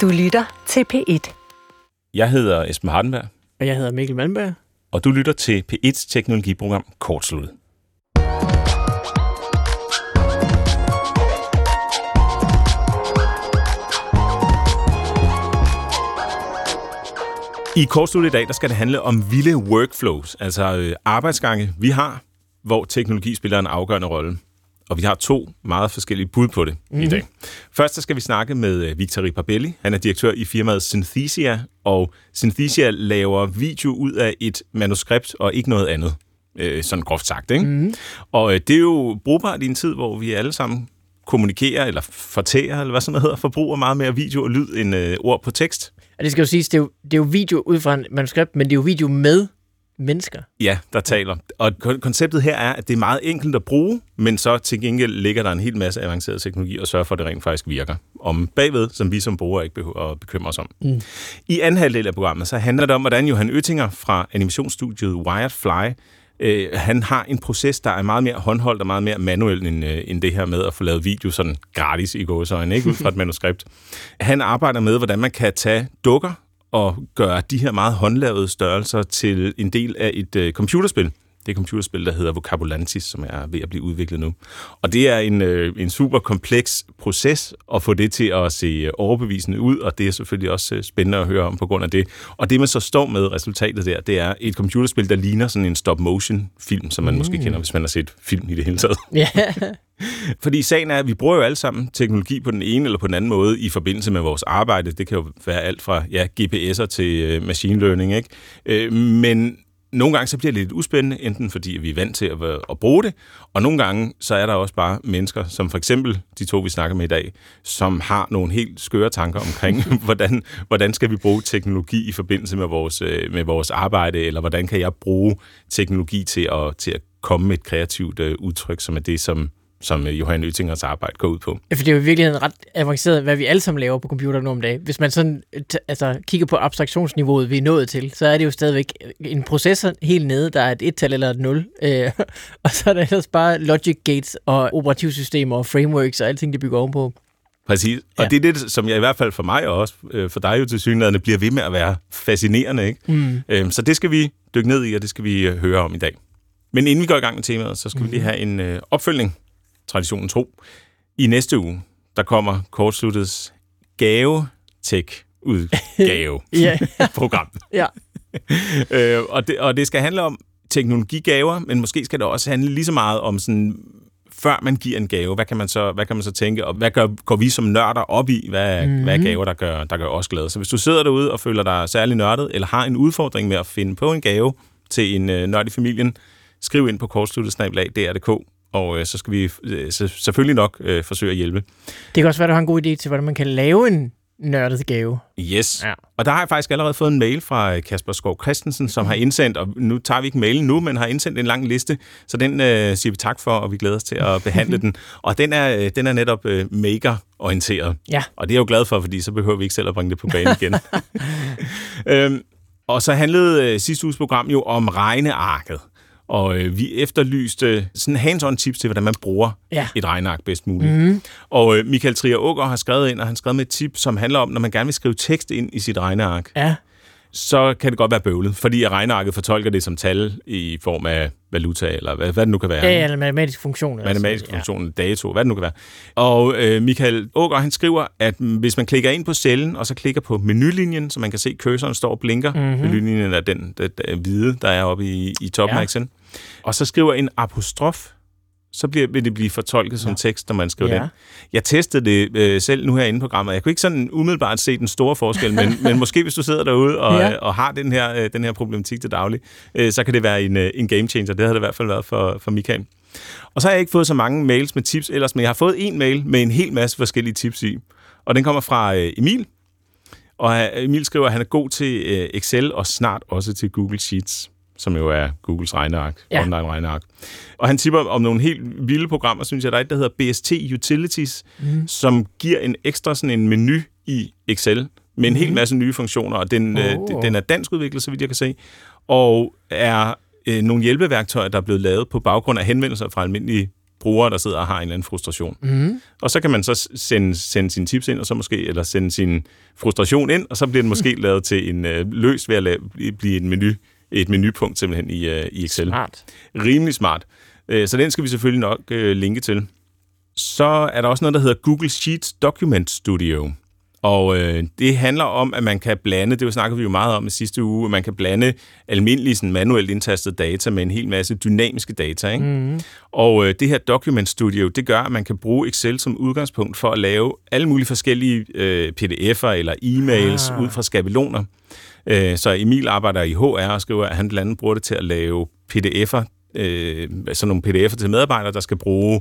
Du lytter til P1. Jeg hedder Esben Hardenberg, Og jeg hedder Mikkel Malmberg. og du lytter til P1's teknologiprogram Kortsluttet. I Kortsluttet i dag, der skal det handle om vilde workflows, altså øh, arbejdsgange, vi har, hvor teknologi spiller en afgørende rolle. Og vi har to meget forskellige bud på det mm. i dag. Først så skal vi snakke med øh, Victor Riparbelli. Han er direktør i firmaet Synthesia, og Synthesia laver video ud af et manuskript og ikke noget andet. Øh, sådan groft sagt, ikke? Mm. Og øh, det er jo brugbart i en tid, hvor vi alle sammen kommunikerer, eller fortærer, eller hvad sådan noget hedder, forbruger meget mere video og lyd end øh, ord på tekst. Og det skal jo siges, det er jo, det er jo video ud fra en manuskript, men det er jo video med mennesker. Ja, der taler. Og kon- konceptet her er, at det er meget enkelt at bruge, men så til gengæld ligger der en hel masse avanceret teknologi og sørger for, at det rent faktisk virker. Om bagved, som vi som brugere ikke behøver at bekymre os om. Mm. I anden halvdel af programmet, så handler det om, hvordan Johan Øttinger fra animationsstudiet Wired Fly, øh, han har en proces, der er meget mere håndholdt og meget mere manuel end, øh, end det her med at få lavet video sådan gratis i gåsøjne, ikke ud fra et manuskript. Han arbejder med, hvordan man kan tage dukker og gøre de her meget håndlavede størrelser til en del af et øh, computerspil. Det er computerspil, der hedder Vocabulantis, som er ved at blive udviklet nu. Og det er en, øh, en super kompleks proces at få det til at se øh, overbevisende ud, og det er selvfølgelig også øh, spændende at høre om på grund af det. Og det, man så står med resultatet der, det er et computerspil, der ligner sådan en stop-motion-film, som man mm. måske kender, hvis man har set film i det hele taget. Ja, Fordi sagen er, at vi bruger jo alle sammen teknologi på den ene eller på den anden måde i forbindelse med vores arbejde. Det kan jo være alt fra ja, GPS'er til øh, machine learning. Ikke? Men nogle gange så bliver det lidt uspændende, enten fordi vi er vant til at, at bruge det, og nogle gange så er der også bare mennesker, som for eksempel de to, vi snakker med i dag, som har nogle helt skøre tanker omkring, hvordan, hvordan skal vi bruge teknologi i forbindelse med vores, øh, med vores arbejde, eller hvordan kan jeg bruge teknologi til at, til at komme med et kreativt øh, udtryk, som er det, som, som øh, Johan Øttingers arbejde går ud på. for det er jo i virkeligheden ret avanceret, hvad vi alle sammen laver på computer nu om dagen. Hvis man sådan t- altså, kigger på abstraktionsniveauet, vi er nået til, så er det jo stadigvæk en processor helt nede, der er et et-tal eller et nul. Øh, og så er der ellers bare logic gates og operativsystemer og frameworks og alting, det bygger ovenpå. Præcis. Og Ja. det er det, som jeg i hvert fald for mig og også øh, for dig jo til synligheden bliver ved med at være fascinerende. Ikke? Mm. Øhm, så det skal vi dykke ned i, og det skal vi øh, høre om i dag. Men inden vi går i gang med temaet, så skal mm. vi lige have en øh, opfølgning, traditionen tro. I næste uge, der kommer kortsluttets gave-tech-udgave Ja. program. Ja. øh, og, det, og det skal handle om teknologigaver, men måske skal det også handle lige så meget om sådan før man giver en gave, hvad kan man så, hvad kan man så tænke, og hvad gør, går vi som nørder op i, hvad, mm-hmm. hvad er gaver, der gør, der gør os glade. Så hvis du sidder derude og føler dig særlig nørdet, eller har en udfordring med at finde på en gave til en øh, nørd i familien, skriv ind på kortsluttet.dr.dk, og øh, så skal vi øh, så, selvfølgelig nok øh, forsøge at hjælpe. Det kan også være, at du har en god idé til, hvordan man kan lave en nørdet gave. Yes. Ja. Og der har jeg faktisk allerede fået en mail fra øh, Kasper Skov Christensen, som har indsendt, og nu tager vi ikke mailen nu, men har indsendt en lang liste, så den øh, siger vi tak for, og vi glæder os til at behandle den. Og den er, øh, den er netop øh, maker-orienteret. Ja. Og det er jeg jo glad for, fordi så behøver vi ikke selv at bringe det på banen igen. øhm, og så handlede øh, sidste uges program jo om regnearket. Og øh, vi efterlyste sådan hands-on tips til, hvordan man bruger Ja. et regneark bedst muligt. Mm. Og øh, Michael Trier Åger har skrevet ind, og han har skrevet med et tip, som handler om, når man gerne vil skrive tekst ind i sit regneark, Ja. Så kan det godt være bøvlet, fordi regnearket fortolker det som tal i form af valuta, eller hvad, hvad det nu kan være. Ja, ja, eller matematisk funktion. eller Matematisk sådan, funktion, dato, hvad det nu kan være. Og øh, Michael Åger, han skriver, at hvis man klikker ind på cellen, og så klikker på menulinjen, så man kan se, at cursoren står og blinker. Mm-hmm. Menulinjen er den der, der, hvide, der er oppe i, i toppen Ja. af Excel. Og så skriver en apostrof, så bliver, vil det blive fortolket som tekst, når man skriver Ja. den. Jeg testede det øh, selv nu her inde på programmet. Jeg kunne ikke sådan umiddelbart se den store forskel, men, men måske hvis du sidder derude og, Ja. ja. og har den her, øh, den her problematik til daglig, øh, så kan det være en, øh, en game changer. Det havde det i hvert fald været for, for Michael. Og så har jeg ikke fået så mange mails med tips ellers, men jeg har fået en mail med en hel masse forskellige tips i. Og den kommer fra øh, Emil. Og øh, Emil skriver, at han er god til øh, Excel og snart også til Google Sheets, som jo er Googles regneark, Ja. online regneark. Og han tipper om nogle helt vilde programmer, synes jeg, der er et, der hedder BST Utilities, mm. som giver en ekstra sådan en menu i Excel med en hel masse nye funktioner, og den, oh. Øh, den er dansk udviklet, så vidt jeg kan se, og er øh, nogle hjælpeværktøjer, der er blevet lavet på baggrund af henvendelser fra almindelige brugere, der sidder og har en eller anden frustration. Mm. Og så kan man så sende, sende sine tips ind, og så måske, eller sende sin frustration ind, og så bliver den måske mm. lavet til en øh, løst ved at lave, blive en menu, et menupunkt simpelthen i, øh, i Excel. Smart. Rimelig smart. Øh, så den skal vi selvfølgelig nok øh, linke til. Så er der også noget, der hedder Google Sheets Document Studio. Og øh, det handler om, at man kan blande, det snakkede vi jo meget om i sidste uge, at man kan blande almindelige sådan, manuelt indtastet data med en hel masse dynamiske data. Ikke? Mm. Og øh, det her Document Studio, det gør, at man kan bruge Excel som udgangspunkt for at lave alle mulige forskellige øh, pdf'er eller e-mails ah. ud fra skabeloner. Øh, så Emil arbejder i HR og skriver, at han blandt andet bruger det til at lave pdf'er, øh, sådan nogle pdf'er til medarbejdere, der skal bruge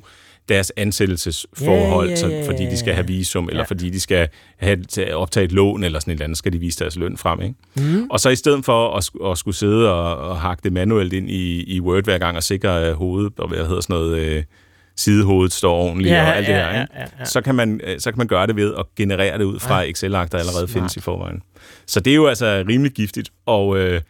deres ansættelsesforhold, yeah, yeah, yeah. Så, fordi de skal have visum, eller yeah. fordi de skal have optage et lån, eller sådan et eller andet, skal de vise deres løn frem. Ikke? Mm. Og så i stedet for at, at skulle sidde og, og hakke det manuelt ind i, i Word hver gang og sikre at hovedet, og hvad hedder sådan noget... Øh, sidehovedet står ordentligt ja, og alt det her, ikke? Ja, ja, ja. Så, kan man, øh, så kan man gøre det ved at generere det ud fra ja. Excel-ark, der allerede Smart. findes i forvejen. Så det er jo altså rimelig giftigt, og øh,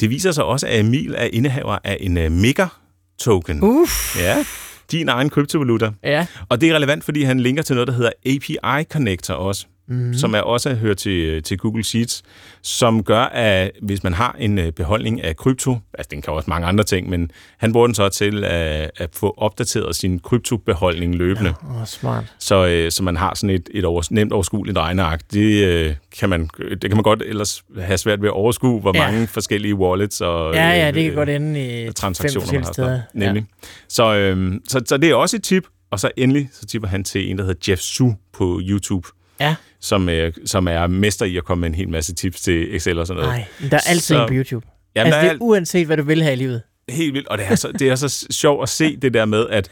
det viser sig også, at Emil er indehaver af en uh, Mega-token. Uff. Ja, din egen kryptovaluta. Ja. Og det er relevant, fordi han linker til noget, der hedder API Connector også mm. som er også hører til, til Google Sheets, som gør, at hvis man har en øh, beholdning af krypto, altså den kan også mange andre ting, men han bruger den så til at, at få opdateret sin kryptobeholdning løbende. Ja, oh, smart. Så, øh, så man har sådan et, et over, nemt overskueligt regneark. Det, øh, kan man, det kan man godt ellers have svært ved at overskue, hvor ja. mange forskellige wallets og ja, ja, det kan øh, godt ende i transaktioner, man har. Steder. Nemlig. Ja. Så, øh, så, så det er også et tip. Og så endelig, så tipper han til en, der hedder Jeff Su på YouTube ja. Som, øh, som er mester i at komme med en hel masse tips til Excel og sådan noget. Nej, der er altid på YouTube. Jamen, altså, det er uanset, hvad du vil have i livet. Helt vildt, og det er så, det er så sjovt at se det der med, at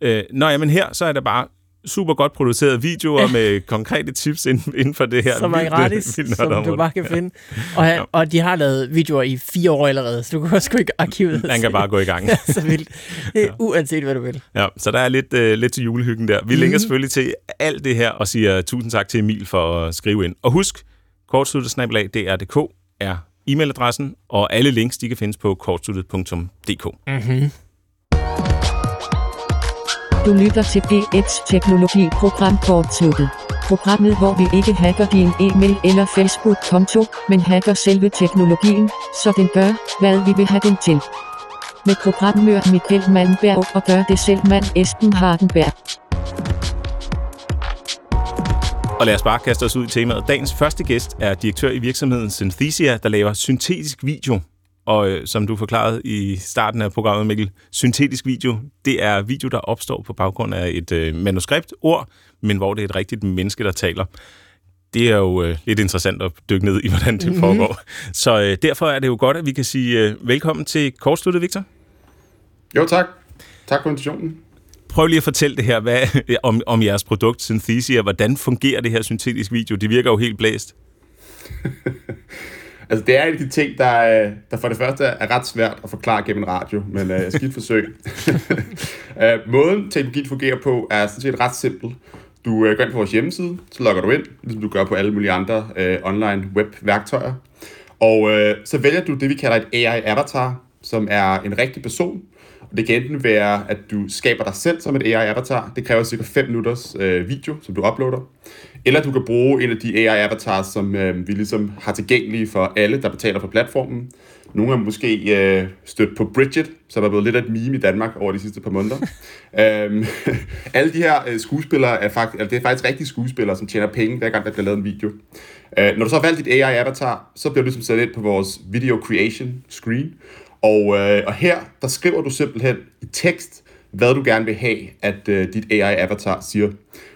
øh, nå, jamen her, så er der bare super godt producerede videoer med konkrete tips inden for det her. Som er gratis, som du bare kan finde. Og, han, og de har lavet videoer i fire år allerede, så du kan også gå i arkivet. Man kan bare gå i gang. så vildt. Ja. Uanset hvad du vil. Ja, så der er lidt, uh, lidt til julehyggen der. Vi mm. linker selvfølgelig til alt det her og siger tusind tak til Emil for at skrive ind. Og husk, kortsluttet.dr.dk er e-mailadressen, og alle links de kan findes på kortsluttet.dk. Mm-hmm. Du lytter til P1 Teknologi Program Kortsluttet. Programmet, hvor vi ikke hacker din e-mail eller Facebook-konto, men hacker selve teknologien, så den gør, hvad vi vil have den til. Med programmør Michael Malmberg og gør det selv mand Esben Hardenberg. Og lad os bare kaste os ud i temaet. Dagens første gæst er direktør i virksomheden Synthesia, der laver syntetisk video og øh, som du forklarede i starten af programmet, Mikkel, syntetisk video, det er video, der opstår på baggrund af et øh, manuskript, ord, men hvor det er et rigtigt menneske, der taler. Det er jo øh, lidt interessant at dykke ned i, hvordan det mm-hmm. foregår. Så øh, derfor er det jo godt, at vi kan sige øh, velkommen til Kortsluttet, Victor. Jo, tak. Tak for invitationen. Prøv lige at fortælle det her hvad, om, om jeres produkt Synthesia. Hvordan fungerer det her syntetisk video? Det virker jo helt blæst. Altså, det er en af de ting, der, der for det første er ret svært at forklare gennem en radio, men uh, skidt forsøg. uh, måden teknologien fungerer på er sådan set ret simpel. Du uh, går ind på vores hjemmeside, så logger du ind, ligesom du gør på alle mulige andre uh, online web-værktøjer. Og uh, så vælger du det, vi kalder et AI-avatar, som er en rigtig person. Det kan enten være, at du skaber dig selv som et AI-avatar. Det kræver cirka 5 minutters uh, video, som du uploader. Eller du kan bruge en af de AI-avatars, som øh, vi ligesom har tilgængelige for alle, der betaler for platformen. Nogle har måske øh, stødt på Bridget, som er blevet lidt af et meme i Danmark over de sidste par måneder. øhm, alle de her øh, skuespillere er faktisk, altså det er faktisk rigtige skuespillere, som tjener penge, hver gang der bliver lavet en video. Øh, når du så har valgt dit AI-avatar, så bliver du ligesom sat ind på vores video creation screen. Og, øh, og her, der skriver du simpelthen i tekst, hvad du gerne vil have, at øh, dit AI-avatar siger.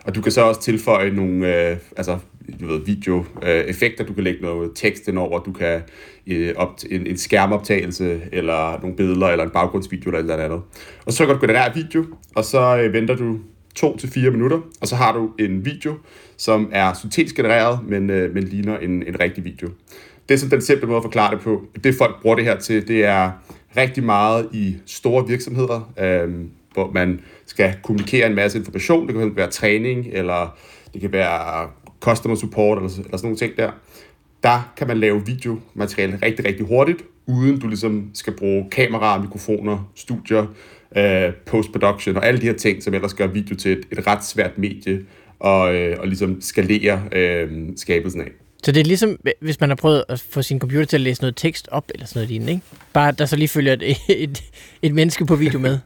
Og du kan så også tilføje nogle øh, altså, du ved, video-effekter, øh, du kan lægge noget tekst ind over, du kan øh, op, en, en skærmoptagelse, eller nogle billeder, eller en baggrundsvideo, eller eller andet. Og så kan du generere video, og så øh, venter du to til fire minutter, og så har du en video, som er syntetisk genereret, men, øh, men ligner en, en rigtig video. Det er sådan den simple måde at forklare det på. Det folk bruger det her til, det er rigtig meget i store virksomheder, øh, hvor man skal kommunikere en masse information. Det kan være træning, eller det kan være customer support, eller, eller sådan nogle ting der. der kan man lave videomateriale rigtig, rigtig hurtigt, uden du ligesom skal bruge kameraer, mikrofoner, studier, øh, post-production og alle de her ting, som ellers gør video til et, et ret svært medie og, øh, og ligesom skalere øh, skabelsen af. Så det er ligesom, hvis man har prøvet at få sin computer til at læse noget tekst op, eller sådan noget lignende, ikke? Bare der så lige følger et, et, et menneske på video med.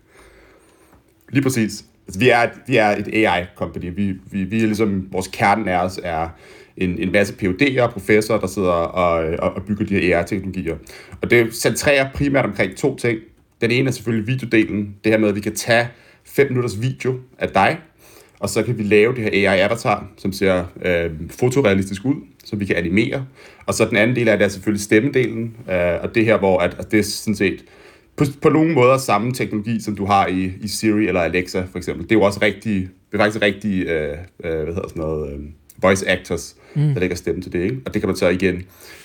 Lige præcis. Altså, vi, er vi er et AI-company. Vi, vi, vi er ligesom, vores kerne af os er en, en masse PhD'er og professorer, der sidder og, og, og bygger de her AI-teknologier. Og det centrerer primært omkring to ting. Den ene er selvfølgelig videodelen. Det her med, at vi kan tage 5 minutters video af dig, og så kan vi lave det her AI-avatar, som ser øh, fotorealistisk ud, som vi kan animere. Og så den anden del af det er selvfølgelig stemmedelen, øh, og det her, hvor at, at det er sådan set på, på nogle måder samme teknologi, som du har i, i Siri eller Alexa for eksempel. Det er jo også rigtig, det er faktisk rigtig, øh, øh, hvad hedder sådan noget, øh, voice actors, mm. der lægger stemme til det, ikke? Og det kan man så igen,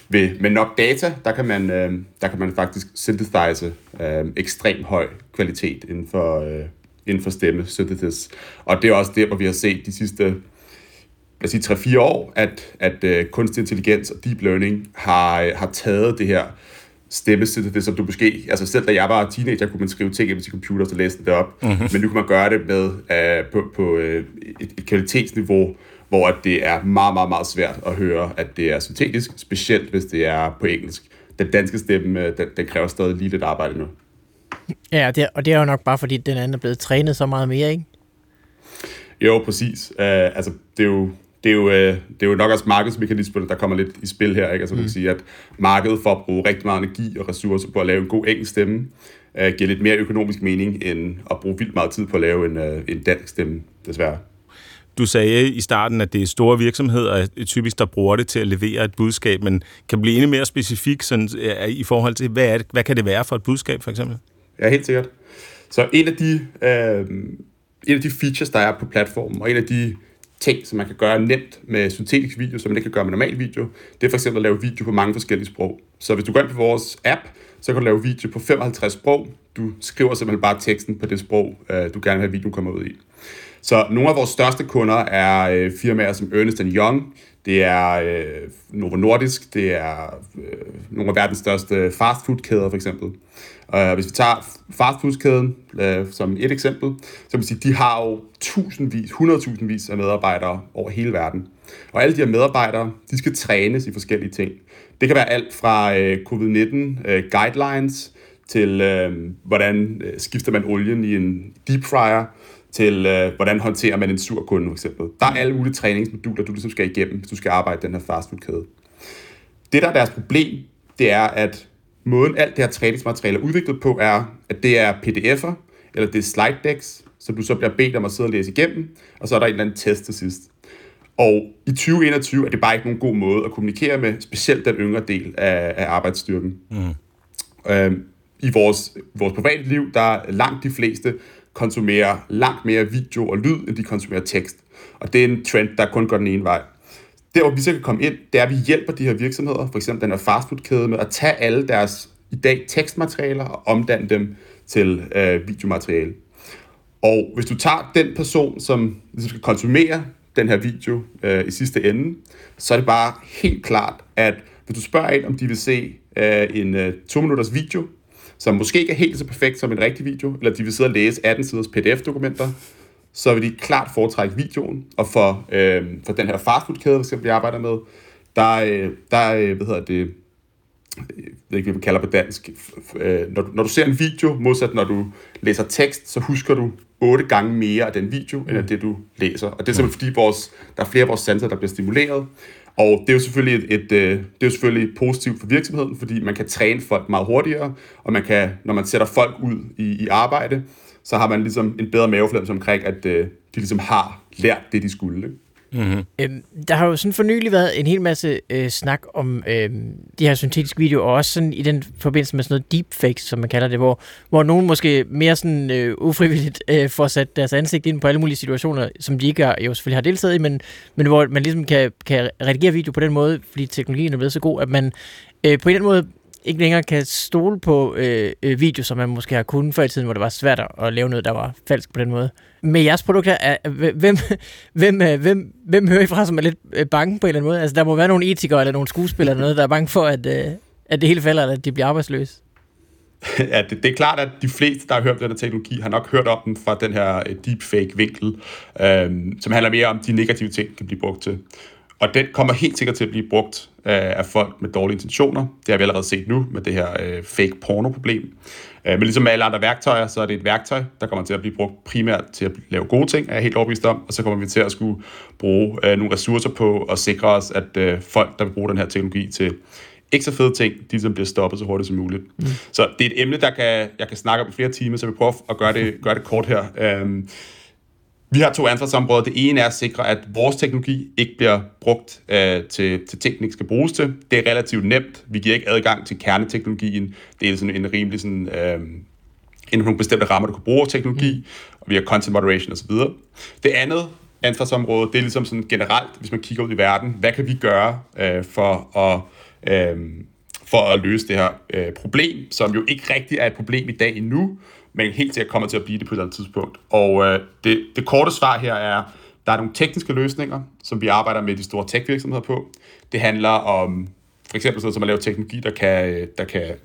ved, med nok data, der kan man, øh, der kan man faktisk synthesize øh, ekstrem høj kvalitet inden for, øh, inden for stemme synthesis. Og det er også det, hvor vi har set de sidste lad sige, 3-4 år, at, at uh, kunstig intelligens og deep learning har, har taget det her stemmesynthesis, som du måske, altså selv da jeg var teenager, kunne man skrive ting ind sin computer, så læse det op, mm-hmm. men nu kan man gøre det med uh, på, på uh, et, et kvalitetsniveau, hvor det er meget, meget, meget svært at høre, at det er syntetisk, specielt hvis det er på engelsk. Den danske stemme, den, den kræver stadig lige lidt arbejde nu. Ja, det, og det er jo nok bare, fordi den anden er blevet trænet så meget mere, ikke? Jo, præcis. Uh, altså, det er jo, det er, jo, uh, det er jo nok også markedsmekanismerne, der kommer lidt i spil her. Ikke? Altså, mm. man kan sige, at markedet for at bruge rigtig meget energi og ressourcer på at lave en god engelsk stemme, uh, giver lidt mere økonomisk mening, end at bruge vildt meget tid på at lave en, uh, en dansk stemme, desværre. Du sagde i starten, at det er store virksomheder, typisk der bruger det til at levere et budskab, men kan blive endnu mere specifik sådan, i forhold til, hvad, er det, hvad kan det være for et budskab, for eksempel? Ja, helt sikkert. Så en af de, øh, en af de features, der er på platformen, og en af de ting, som man kan gøre nemt med syntetisk video, som man ikke kan gøre med normal video, det er for eksempel at lave video på mange forskellige sprog. Så hvis du går ind på vores app, så kan du lave video på 55 sprog. Du skriver simpelthen bare teksten på det sprog, øh, du gerne vil have videoen kommer ud i. Så nogle af vores største kunder er øh, firmaer som Ernest Young, det er øh, Novo Nordisk, det er øh, nogle af verdens største fastfoodkæder for eksempel. Uh, hvis vi tager fastfoodkæden uh, øh, som et eksempel, så kan man sige, de har jo tusindvis, hundredtusindvis af medarbejdere over hele verden. Og alle de her medarbejdere, de skal trænes i forskellige ting. Det kan være alt fra øh, uh, covid-19 uh, guidelines til uh, hvordan uh, skifter man olien i en deep fryer, til uh, hvordan håndterer man en sur kunde for eksempel. Der er alle mulige træningsmoduler, du ligesom skal igennem, hvis du skal arbejde i den her fastfoodkæde. Det, der er deres problem, det er, at måden alt det her træningsmateriale er udviklet på, er, at det er pdf'er, eller det er slide decks, som du så bliver bedt om at sidde og læse igennem, og så er der en eller anden test til sidst. Og i 2021 er det bare ikke nogen god måde at kommunikere med, specielt den yngre del af, af arbejdsstyrken. Mm. Øhm, I vores, vores private liv, der er langt de fleste konsumerer langt mere video og lyd, end de konsumerer tekst. Og det er en trend, der kun går den ene vej. Der, hvor vi så kan komme ind, det er, at vi hjælper de her virksomheder, for eksempel den her fastfoodkæde, med at tage alle deres i dag tekstmaterialer og omdanne dem til øh, videomateriale. Og hvis du tager den person, som ligesom skal konsumere den her video øh, i sidste ende, så er det bare helt klart, at hvis du spørger en, om de vil se øh, en øh, to minutters video, som måske ikke er helt så perfekt som en rigtig video, eller de vil sidde og læse 18 siders pdf-dokumenter, så vil de klart foretrække videoen. Og for, øh, for den her fastfood-kæde, som vi arbejder med, der, øh, der øh, hvad hedder det, jeg ved ikke, hvad man kalder på dansk. Øh, når, du, når du ser en video, modsat når du læser tekst, så husker du otte gange mere af den video, end af det, du læser. Og det er simpelthen, fordi vores, der er flere af vores sanser, der bliver stimuleret. Og det er jo selvfølgelig, et, et, det er jo selvfølgelig positivt for virksomheden, fordi man kan træne folk meget hurtigere, og man kan, når man sætter folk ud i, i arbejde, så har man ligesom en bedre mavefornemmelse omkring, at øh, de ligesom har lært det, de skulle. Ikke? Mm-hmm. Øhm, der har jo sådan for nylig været en hel masse øh, snak om øh, de her syntetiske videoer, og også sådan i den forbindelse med sådan noget deepfakes, som man kalder det, hvor, hvor nogen måske mere sådan øh, ufrivilligt øh, får sat deres ansigt ind på alle mulige situationer, som de ikke har, jo selvfølgelig har deltaget i, men, men hvor man ligesom kan, kan redigere video på den måde, fordi teknologien er blevet så god, at man øh, på en eller anden måde ikke længere kan stole på øh, øh, video, som man måske har kunnet før i tiden, hvor det var svært at lave noget, der var falsk på den måde. Med jeres produkter, er, hvem, hvem, øh, hvem, hvem hører I fra, som er lidt øh, bange på en eller anden måde? Altså, der må være nogle etikere eller nogle skuespillere eller noget, der er bange for, at, øh, at det hele falder, eller at de bliver arbejdsløse. ja, det, det er klart, at de fleste, der har hørt om den her teknologi, har nok hørt om den fra den her deepfake-vinkel, øh, øhm, som handler mere om de negative ting, kan blive brugt til. Og den kommer helt sikkert til at blive brugt øh, af folk med dårlige intentioner. Det har vi allerede set nu med det her øh, fake porno-problem. Øh, men ligesom med alle andre værktøjer, så er det et værktøj, der kommer til at blive brugt primært til at lave gode ting, er jeg helt overbevist om. Og så kommer vi til at skulle bruge øh, nogle ressourcer på at sikre os, at øh, folk, der vil bruge den her teknologi til ikke så fede ting, de ligesom bliver stoppet så hurtigt som muligt. Mm. Så det er et emne, der kan, jeg kan snakke om i flere timer, så vi prøver at gøre det, gøre det kort her. Øh, vi har to ansvarsområder. Det ene er at sikre, at vores teknologi ikke bliver brugt øh, til, til ting, den ikke skal bruges til. Det er relativt nemt. Vi giver ikke adgang til kerneteknologien. Det er sådan en rimelig sådan, øh, inden for nogle bestemte rammer, du kan bruge teknologi, mm. og vi har content moderation osv. Det andet ansvarsområde, det er ligesom sådan generelt, hvis man kigger ud i verden, hvad kan vi gøre øh, for at øh, for at løse det her øh, problem, som jo ikke rigtig er et problem i dag endnu, men helt sikkert kommer til at blive det på et eller andet tidspunkt. Og øh, det, det korte svar her er, der er nogle tekniske løsninger, som vi arbejder med de store tech-virksomheder på. Det handler om for eksempel sådan som at lave teknologi, der kan, der kan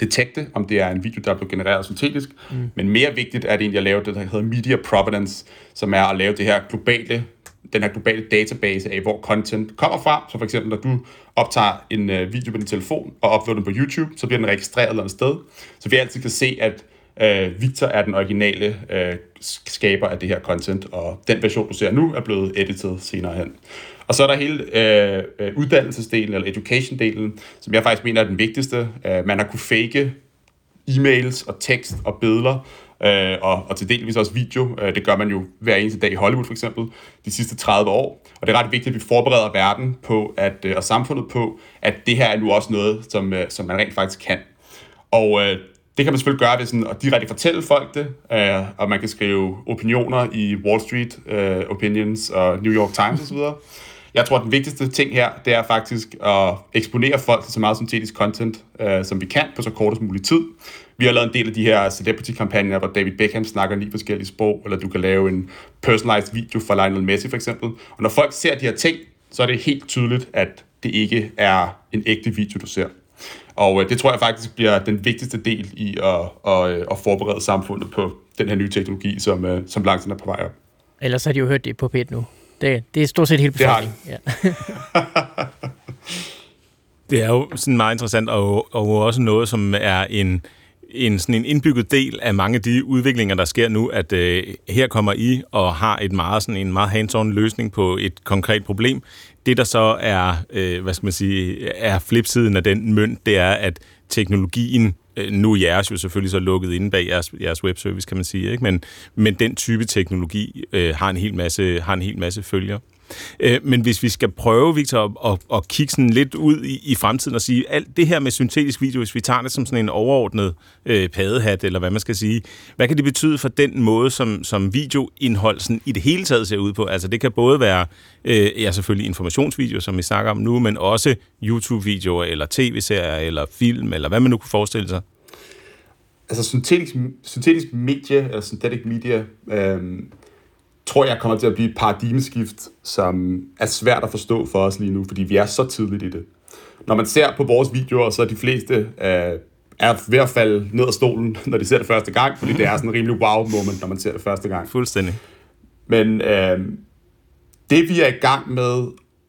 detekte, om det er en video, der er blevet genereret syntetisk. Mm. Men mere vigtigt er det egentlig at lave det, der hedder media provenance, som er at lave det her globale, den her globale database af, hvor content kommer fra. Så for eksempel, når du optager en øh, video på din telefon og uploader den på YouTube, så bliver den registreret et eller andet sted. Så vi altid kan se, at Øh, Victor er den originale øh, skaber af det her content, og den version, du ser nu, er blevet editet senere hen. Og så er der hele øh, øh, uddannelsesdelen, eller education-delen, som jeg faktisk mener er den vigtigste. Øh, man har kunne fake e-mails og tekst og billeder, øh, og, og til delvis også video. Øh, det gør man jo hver eneste dag i Hollywood for eksempel, de sidste 30 år. Og det er ret vigtigt, at vi forbereder verden på, at, øh, og samfundet på, at det her er nu også noget, som, øh, som man rent faktisk kan. Og øh, det kan man selvfølgelig gøre ved sådan at direkte fortælle folk det, øh, og man kan skrive opinioner i Wall Street øh, Opinions og New York Times osv. Jeg tror, at den vigtigste ting her, det er faktisk at eksponere folk til så meget syntetisk content, øh, som vi kan på så kortest mulig tid. Vi har lavet en del af de her celebrity-kampagner, hvor David Beckham snakker ni forskellige sprog, eller du kan lave en personalized video for Lionel Messi for eksempel. Og når folk ser de her ting, så er det helt tydeligt, at det ikke er en ægte video, du ser. Og øh, det tror jeg faktisk bliver den vigtigste del i at, at, øh, at forberede samfundet på den her nye teknologi, som, øh, som langsomt er på vej op. Ellers har de jo hørt det på p nu. Det, det er stort set helt befolkningen. Det, ja. det er jo sådan meget interessant, og, og også noget, som er en, en, sådan en indbygget del af mange af de udviklinger, der sker nu, at øh, her kommer I og har et meget, sådan en meget hands-on løsning på et konkret problem. Det, der så er, øh, hvad skal man sige, er flipsiden af den mønt, det er, at teknologien, øh, nu er jeres jo selvfølgelig så lukket inde bag jeres, jeres webservice, kan man sige, ikke? Men, men den type teknologi øh, har, en hel masse, har en hel masse følger. Øh, men hvis vi skal prøve, Victor, at, at, at kigge sådan lidt ud i, i fremtiden og sige, alt det her med syntetisk video, hvis vi tager det som sådan en overordnet øh, padehat, eller hvad man skal sige, hvad kan det betyde for den måde, som, som videoindhold sådan i det hele taget ser ud på? Altså det kan både være, øh, ja selvfølgelig informationsvideo, som vi snakker om nu, men også YouTube-videoer, eller tv-serier, eller film, eller hvad man nu kunne forestille sig altså syntetisk, syntetisk medie, eller synthetic media, øh, tror jeg kommer til at blive et paradigmeskift, som er svært at forstå for os lige nu, fordi vi er så tidligt i det. Når man ser på vores videoer, så er de fleste øh, er ved at falde ned af stolen, når de ser det første gang, fordi det er sådan en rimelig wow-moment, når man ser det første gang. Fuldstændig. Men øh, det vi er i gang med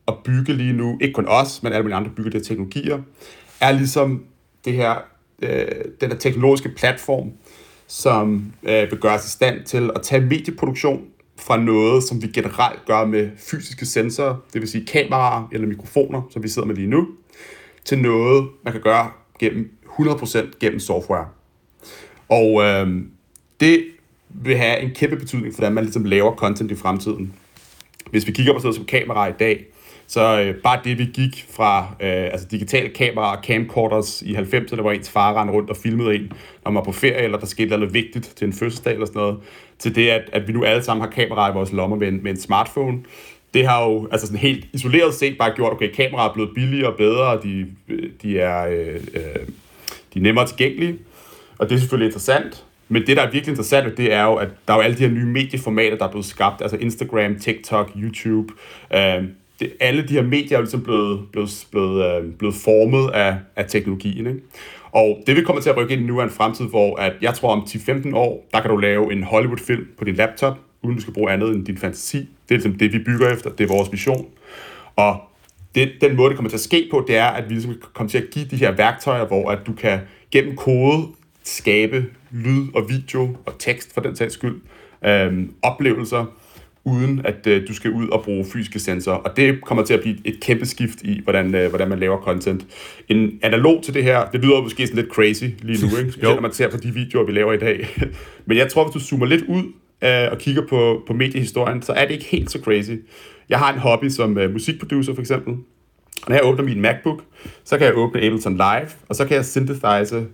at bygge lige nu, ikke kun os, men alle mulige andre bygger det teknologier, er ligesom det her, øh, den her teknologiske platform, som øh, vil gøre os i stand til at tage medieproduktion fra noget, som vi generelt gør med fysiske sensorer, det vil sige kameraer eller mikrofoner, som vi sidder med lige nu, til noget, man kan gøre gennem 100% gennem software. Og øh, det vil have en kæmpe betydning for, hvordan man ligesom laver content i fremtiden. Hvis vi kigger på sådan som kamera i dag, så øh, bare det, vi gik fra øh, altså digitale kameraer og camcorders i 90'erne, hvor ens far rendte rundt og filmede en, når man var på ferie, eller der skete noget vigtigt til en fødselsdag eller sådan noget, til det, at, at vi nu alle sammen har kameraer i vores lommer med en, med en smartphone, det har jo altså sådan helt isoleret set bare gjort, okay, kameraer er blevet billigere og bedre, og de, de, er, øh, øh, de er nemmere tilgængelige, og det er selvfølgelig interessant. Men det, der er virkelig interessant, det er jo, at der er jo alle de her nye medieformater, der er blevet skabt, altså Instagram, TikTok, YouTube. Øh, det, alle de her medier er ligesom blevet, blevet, blevet, øh, blevet formet af, af teknologien. Ikke? Og det vi kommer til at rykke ind i nu er en fremtid, hvor at jeg tror om 10-15 år, der kan du lave en Hollywood-film på din laptop, uden du skal bruge andet end din fantasi. Det er ligesom det, vi bygger efter. Det er vores vision. Og det, den måde, det kommer til at ske på, det er, at vi ligesom kommer til at give de her værktøjer, hvor at du kan gennem kode skabe lyd og video og tekst for den sags skyld, øhm, oplevelser, uden at øh, du skal ud og bruge fysiske sensorer. Og det kommer til at blive et kæmpe skift i, hvordan, øh, hvordan man laver content. En analog til det her, det lyder måske sådan lidt crazy lige nu, ikke? når man ser på de videoer, vi laver i dag. Men jeg tror, hvis du zoomer lidt ud øh, og kigger på, på mediehistorien, så er det ikke helt så crazy. Jeg har en hobby som øh, musikproducer for eksempel. Og når jeg åbner min MacBook, så kan jeg åbne Ableton Live, og så kan jeg synthesize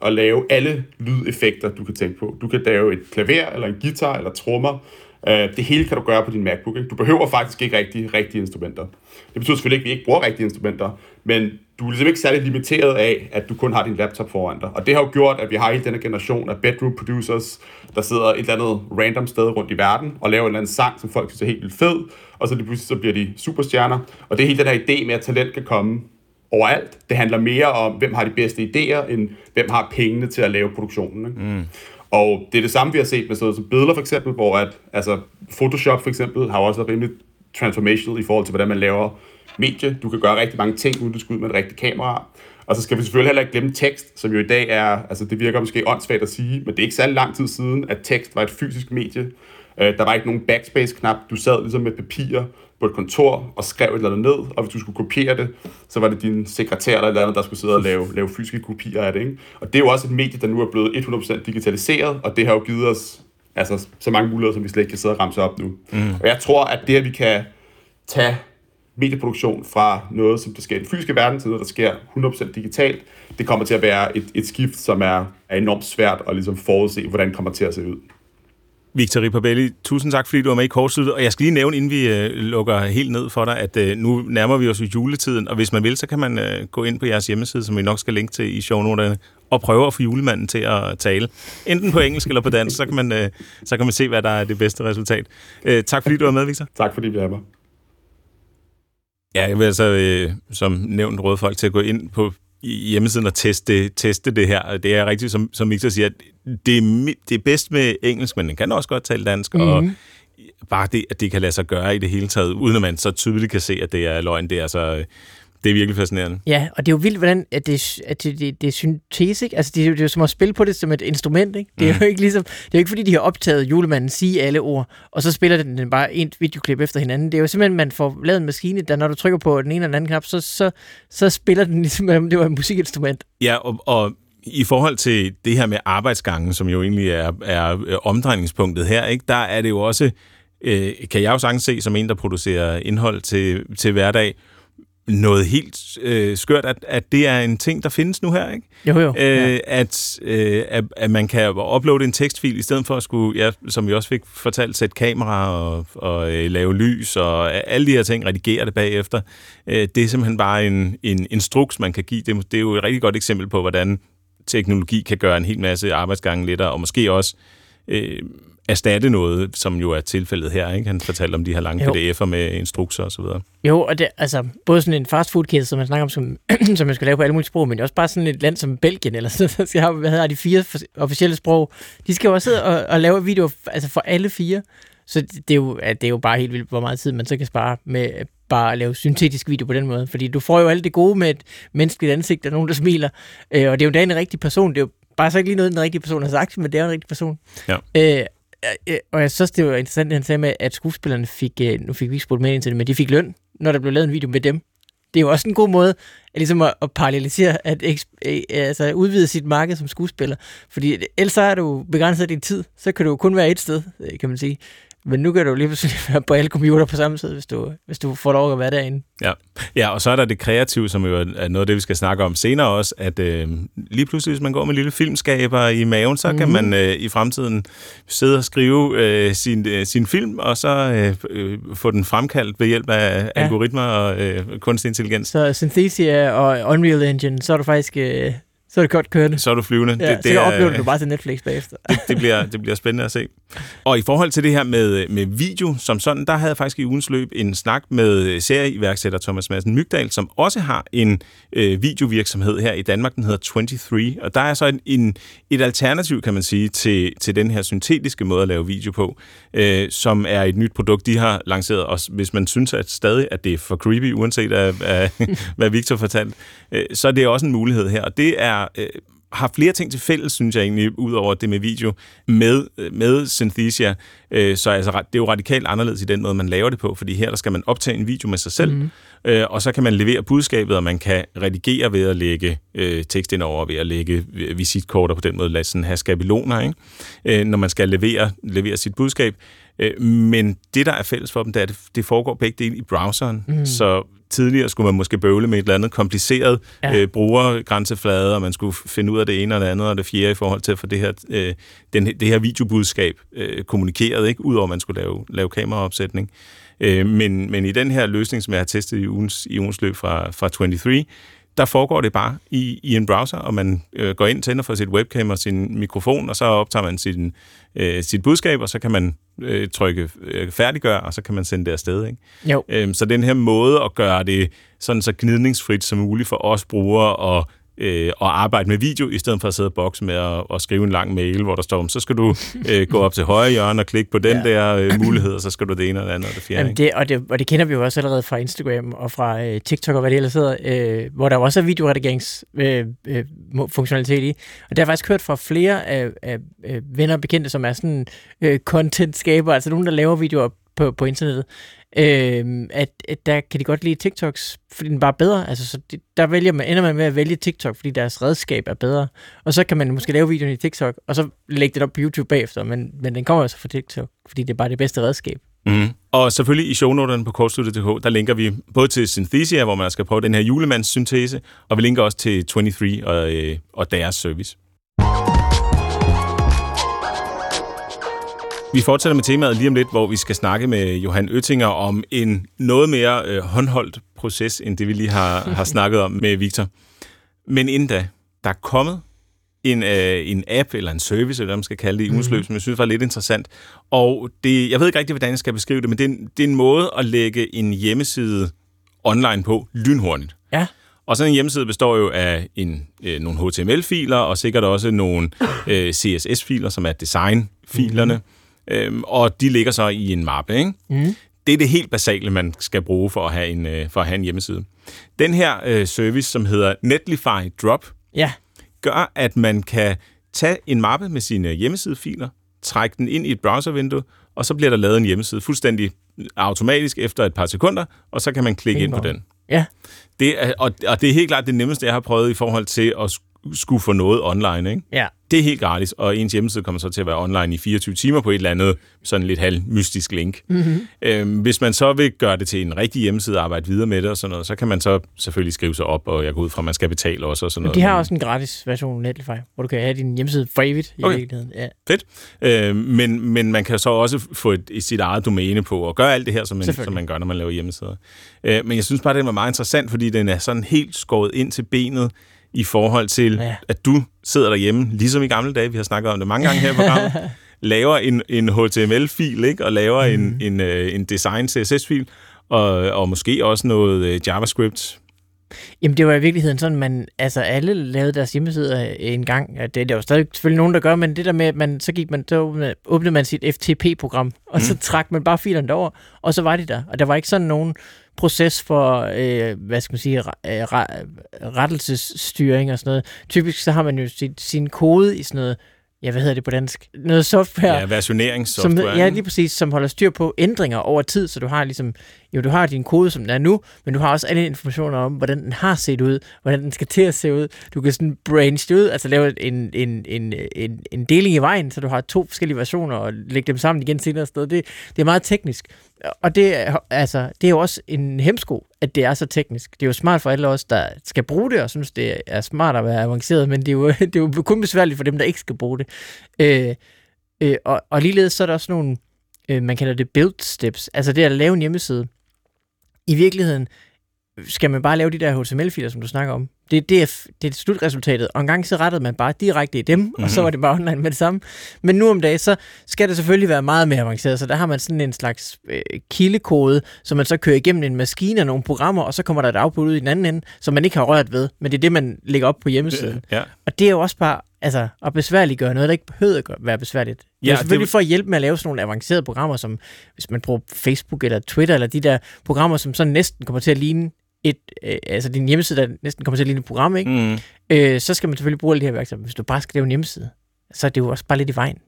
og lave alle lydeffekter, du kan tænke på. Du kan lave et klaver, eller en guitar, eller trommer, Uh, det hele kan du gøre på din MacBook. Ikke? Du behøver faktisk ikke rigtig rigtige instrumenter. Det betyder selvfølgelig ikke, at vi ikke bruger rigtige instrumenter, men du er ligesom ikke særlig limiteret af, at du kun har din laptop foran dig. Og det har jo gjort, at vi har hele denne generation af bedroom producers, der sidder et eller andet random sted rundt i verden og laver en eller anden sang, som folk synes er helt vildt fed, og så lige pludselig så bliver de superstjerner. Og det er hele den her idé med, at talent kan komme overalt. Det handler mere om, hvem har de bedste idéer, end hvem har pengene til at lave produktionen. Ikke? Mm. Og det er det samme, vi har set med sådan som billeder for eksempel, hvor at, altså, Photoshop for eksempel har også været rimelig transformational i forhold til, hvordan man laver medie. Du kan gøre rigtig mange ting, uden du skal ud med et rigtigt kamera. Og så skal vi selvfølgelig heller ikke glemme tekst, som jo i dag er, altså det virker måske åndssvagt at sige, men det er ikke særlig lang tid siden, at tekst var et fysisk medie. Øh, der var ikke nogen backspace-knap. Du sad ligesom med papir på et kontor og skrev et eller andet ned, og hvis du skulle kopiere det, så var det din sekretær eller et eller andet, der skulle sidde og lave, lave fysiske kopier af det. Ikke? Og det er jo også et medie, der nu er blevet 100% digitaliseret, og det har jo givet os altså, så mange muligheder, som vi slet ikke kan sidde og ramse op nu. Mm. Og jeg tror, at det, at vi kan tage medieproduktion fra noget, som der sker i den fysiske verden, til noget, der sker 100% digitalt, det kommer til at være et, et skift, som er, er enormt svært at ligesom forudse, hvordan det kommer til at se ud. Victor Ripabelli, tusind tak, fordi du var med i kortsluttet. Og jeg skal lige nævne, inden vi øh, lukker helt ned for dig, at øh, nu nærmer vi os juletiden, og hvis man vil, så kan man øh, gå ind på jeres hjemmeside, som vi nok skal linke til i shownoterne, og prøve at få julemanden til at tale. Enten på engelsk eller på dansk, så kan man, øh, så kan man se, hvad der er det bedste resultat. Øh, tak fordi du var med, Victor. Tak fordi vi er med. Ja, jeg vil altså øh, som nævnt råde folk til at gå ind på hjemmesiden og teste, teste det her. Det er rigtigt, som, som Victor siger, det er, det er bedst med engelsk, men den kan også godt tale dansk, mm-hmm. og mhm. bare det, at det kan lade sig gøre i det hele taget, uden at man så tydeligt kan se, at det er løgn, det er så det er virkelig fascinerende. Ja, og det er jo vildt, hvordan at det, at det, det, det er syntese, ikke? Altså, det er, det er jo som at spille på det som et instrument, ikke? Det er mm. jo ikke ligesom, det er jo ikke fordi, de har optaget julemanden sige alle ord, og så spiller den, den bare en videoklip efter hinanden. Det er jo simpelthen, man får lavet en maskine, der når du trykker på den ene eller den anden knap, så, så, så spiller den ligesom, om det var et musikinstrument. Ja, og, og i forhold til det her med arbejdsgangen, som jo egentlig er, er omdrejningspunktet her, ikke, der er det jo også, øh, kan jeg jo sagtens se, som en, der producerer indhold til, til hverdag, noget helt øh, skørt, at, at det er en ting, der findes nu her, ikke? Jo, jo. Øh, ja. at, øh, at, at man kan uploade en tekstfil, i stedet for at skulle, ja, som vi også fik fortalt, sætte kamera og, og øh, lave lys og alle de her ting, redigere det bagefter. Øh, det er simpelthen bare en, en instruks, man kan give. Det, det er jo et rigtig godt eksempel på, hvordan teknologi kan gøre en hel masse arbejdsgange lettere, og måske også øh, erstatte noget, som jo er tilfældet her. Ikke? Han fortalte om de her lange jo. pdf'er med instrukser så videre. Jo, og det, altså, både sådan en fastfood-kæde, som man snakker om, som, som man skal lave på alle mulige sprog, men også bare sådan et land som Belgien, eller sådan skal have, hvad hedder de fire officielle sprog, de skal jo også sidde og, og lave videoer altså for alle fire. Så det, er jo, det er jo bare helt vildt, hvor meget tid man så kan spare med bare at lave syntetisk video på den måde. Fordi du får jo alt det gode med et menneskeligt ansigt, og nogen, der smiler. Øh, og det er jo da en rigtig person. Det er jo bare så ikke lige noget, den rigtige person har sagt, men det er jo en rigtig person. Ja. Øh, og jeg synes, det var interessant, at han sagde med, at skuespillerne fik, øh, nu fik vi ikke spurgt med ind til det, men de fik løn, når der blev lavet en video med dem. Det er jo også en god måde at, ligesom at, at parallelisere, at øh, altså udvide sit marked som skuespiller. Fordi ellers så er du begrænset din tid, så kan du kun være et sted, øh, kan man sige. Men nu kan du lige pludselig være på alle computer på samme tid, hvis du, hvis du får lov at være derinde. Ja. ja, og så er der det kreative, som jo er noget af det, vi skal snakke om senere også, at øh, lige pludselig, hvis man går med en lille filmskaber i maven, så mm-hmm. kan man øh, i fremtiden sidde og skrive øh, sin, øh, sin film, og så øh, øh, få den fremkaldt ved hjælp af ja. algoritmer og øh, kunstig intelligens. Så Synthesia og Unreal Engine, så er du faktisk... Øh så er det godt kørende. Så er du flyvende. Ja, det, det så oplever du bare til Netflix bagefter. det, det, bliver, det bliver spændende at se. Og i forhold til det her med, med video som sådan, der havde jeg faktisk i ugens løb en snak med serieiværksætter Thomas Madsen Mygdal, som også har en øh, videovirksomhed her i Danmark, den hedder 23. Og der er så en, en, et alternativ, kan man sige, til, til den her syntetiske måde at lave video på, øh, som er et nyt produkt, de har lanceret. Og hvis man synes at stadig, at det er for creepy, uanset af, af hvad Victor fortalte, øh, så er det også en mulighed her. Og det er øh, har flere ting til fælles, synes jeg egentlig, ud over det med video, med, med Synthesia. Øh, så altså, det er jo radikalt anderledes i den måde, man laver det på, fordi her der skal man optage en video med sig selv, mm. øh, og så kan man levere budskabet, og man kan redigere ved at lægge øh, tekst ind over, ved at lægge visitkort, og på den måde lade sådan have skabeloner, ikke? Øh, når man skal levere, levere sit budskab. Øh, men det, der er fælles for dem, det er, at det foregår begge dele i browseren. Mm. Så tidligere skulle man måske bøvle med et eller andet kompliceret ja. øh, brugergrænseflade, og man skulle finde ud af det ene og det andet og det fjerde i forhold til at få det her, øh, den, det her videobudskab øh, kommunikeret, ikke? udover at man skulle lave, lave kameraopsætning. Øh, men, men i den her løsning, som jeg har testet i ugens, i ugens løb fra, fra 23, der foregår det bare i, i en browser, og man øh, går ind, tænder for sit webcam og sin mikrofon, og så optager man sin, øh, sit budskab, og så kan man øh, trykke øh, færdiggør, og så kan man sende det afsted. Ikke? Jo. Øhm, så den her måde at gøre det sådan så gnidningsfrit som muligt for os brugere og øh, og arbejde med video, i stedet for at sidde og bokse med at, at skrive en lang mail, hvor der står, så skal du øh, gå op til højre hjørne og klikke på den ja. der øh, mulighed, og så skal du det ene og det andet og det fjerde. Jamen det, og, det, og det kender vi jo også allerede fra Instagram og fra øh, TikTok og hvad det ellers hedder, øh, hvor der også er videoredigeringsfunktionalitet øh, øh, i. Og der har jeg faktisk hørt fra flere af, af, venner og bekendte, som er sådan øh, content-skaber, altså nogen, der laver videoer på, på internettet, øh, at, at der kan de godt lide TikToks, fordi den er bare bedre. Altså, så det, der vælger man, ender man med at vælge TikTok, fordi deres redskab er bedre. Og så kan man måske lave videoen i TikTok, og så lægge det op på YouTube bagefter, men, men den kommer altså fra TikTok, fordi det er bare det bedste redskab. Mm. Og selvfølgelig i shownoterne på kortsluttet.dk, der linker vi både til Synthesia, hvor man skal prøve den her julemandssyntese, og vi linker også til 23 og, øh, og deres service. Vi fortsætter med temaet lige om lidt, hvor vi skal snakke med Johan Øttinger om en noget mere øh, håndholdt proces, end det vi lige har, har snakket om med Victor. Men inden da, der er kommet en, øh, en app eller en service, eller hvad man skal kalde det, i mm-hmm. som jeg synes var lidt interessant. Og det, jeg ved ikke rigtig, hvordan jeg skal beskrive det, men det er, en, det er en måde at lægge en hjemmeside online på lynhurtigt. Ja. Og sådan en hjemmeside består jo af en, øh, nogle HTML-filer, og sikkert også nogle øh, CSS-filer, som er design-filerne. Mm-hmm. Øhm, og de ligger så i en mappe. Ikke? Mm. Det er det helt basale, man skal bruge for at have en, øh, for at have en hjemmeside. Den her øh, service, som hedder Netlify Drop, ja. gør, at man kan tage en mappe med sine hjemmesidefiler, trække den ind i et browservindue, og så bliver der lavet en hjemmeside fuldstændig automatisk efter et par sekunder, og så kan man klikke ind på den. Ja. Det er, og, og det er helt klart det nemmeste, jeg har prøvet i forhold til at skulle få noget online. Ikke? Ja. Det er helt gratis, og ens hjemmeside kommer så til at være online i 24 timer på et eller andet sådan lidt halv mystisk link. Mm-hmm. Øhm, hvis man så vil gøre det til en rigtig hjemmeside og arbejde videre med det og sådan noget, så kan man så selvfølgelig skrive sig op, og jeg går ud fra, at man skal betale også og sådan noget. De har også en gratis version af Netlify, hvor du kan have din hjemmeside for evigt i okay. virkeligheden. Ja. Fedt. Øhm, men, men man kan så også få et, et sit eget domæne på og gøre alt det her, som man, som man gør, når man laver hjemmesider. Øh, men jeg synes bare, det var meget interessant, fordi den er sådan helt skåret ind til benet i forhold til, ja. at du sidder derhjemme, ligesom i gamle dage, vi har snakket om det mange gange her i programmet, laver en, en HTML-fil, ikke? og laver mm. en, mhm. en, øh, en design CSS-fil, og, og måske også noget øh, JavaScript. Jamen, det var i virkeligheden sådan, man, altså alle lavede deres hjemmesider en gang. Det, det jo stadig selvfølgelig nogen, der gør, men det der med, at man, så gik man, så åbnede man sit FTP-program, og mm. så mhm. trak man bare filerne derover, og så var de der. Og der var ikke sådan nogen proces for, øh, hvad skal man sige, rettelsesstyring og sådan noget. Typisk så har man jo sin, sin kode i sådan noget, ja, hvad hedder det på dansk? Noget software. Ja, versioneringssoftware. Som, ja, lige præcis, som holder styr på ændringer over tid, så du har ligesom jo, du har din kode, som den er nu, men du har også alle informationer om, hvordan den har set ud, hvordan den skal til at se ud. Du kan sådan branche ud, altså lave en, en, en, en, en deling i vejen, så du har to forskellige versioner, og lægge dem sammen igen senere sted. Det, det er meget teknisk. Og det, er- altså, det er jo også en hemsko, at det er så teknisk. Det er jo smart for alle os, der skal bruge det, og synes, det er smart at være avanceret, men det er jo, det er jo kun besværligt for dem, der ikke skal bruge det. Øh, øh, og, og ligeledes så er der også nogle, øh, man kalder det build steps, altså det at lave en hjemmeside. I virkeligheden skal man bare lave de der HTML-filer, som du snakker om. Det, det, er, det er slutresultatet. Og en gang så rettede man bare direkte i dem, mm-hmm. og så var det bare online med det samme. Men nu om dagen, så skal det selvfølgelig være meget mere avanceret, så der har man sådan en slags øh, kildekode, som man så kører igennem en maskine og nogle programmer, og så kommer der et output ud i den anden ende, som man ikke har rørt ved, men det er det, man lægger op på hjemmesiden. Ja. Og det er jo også bare altså, at besværliggøre noget, der ikke behøver at være besværligt. Det er selvfølgelig det- for at hjælpe med at lave sådan nogle avancerede programmer, som hvis man bruger Facebook eller Twitter, eller de der programmer, som så næsten kommer til at ligne et, øh, altså din hjemmeside, der næsten kommer til at ligne et program, ikke? Mm. Øh, så skal man selvfølgelig bruge alle de her værktøjer. Hvis du bare skal lave en hjemmeside, så er det jo også bare lidt i vejen.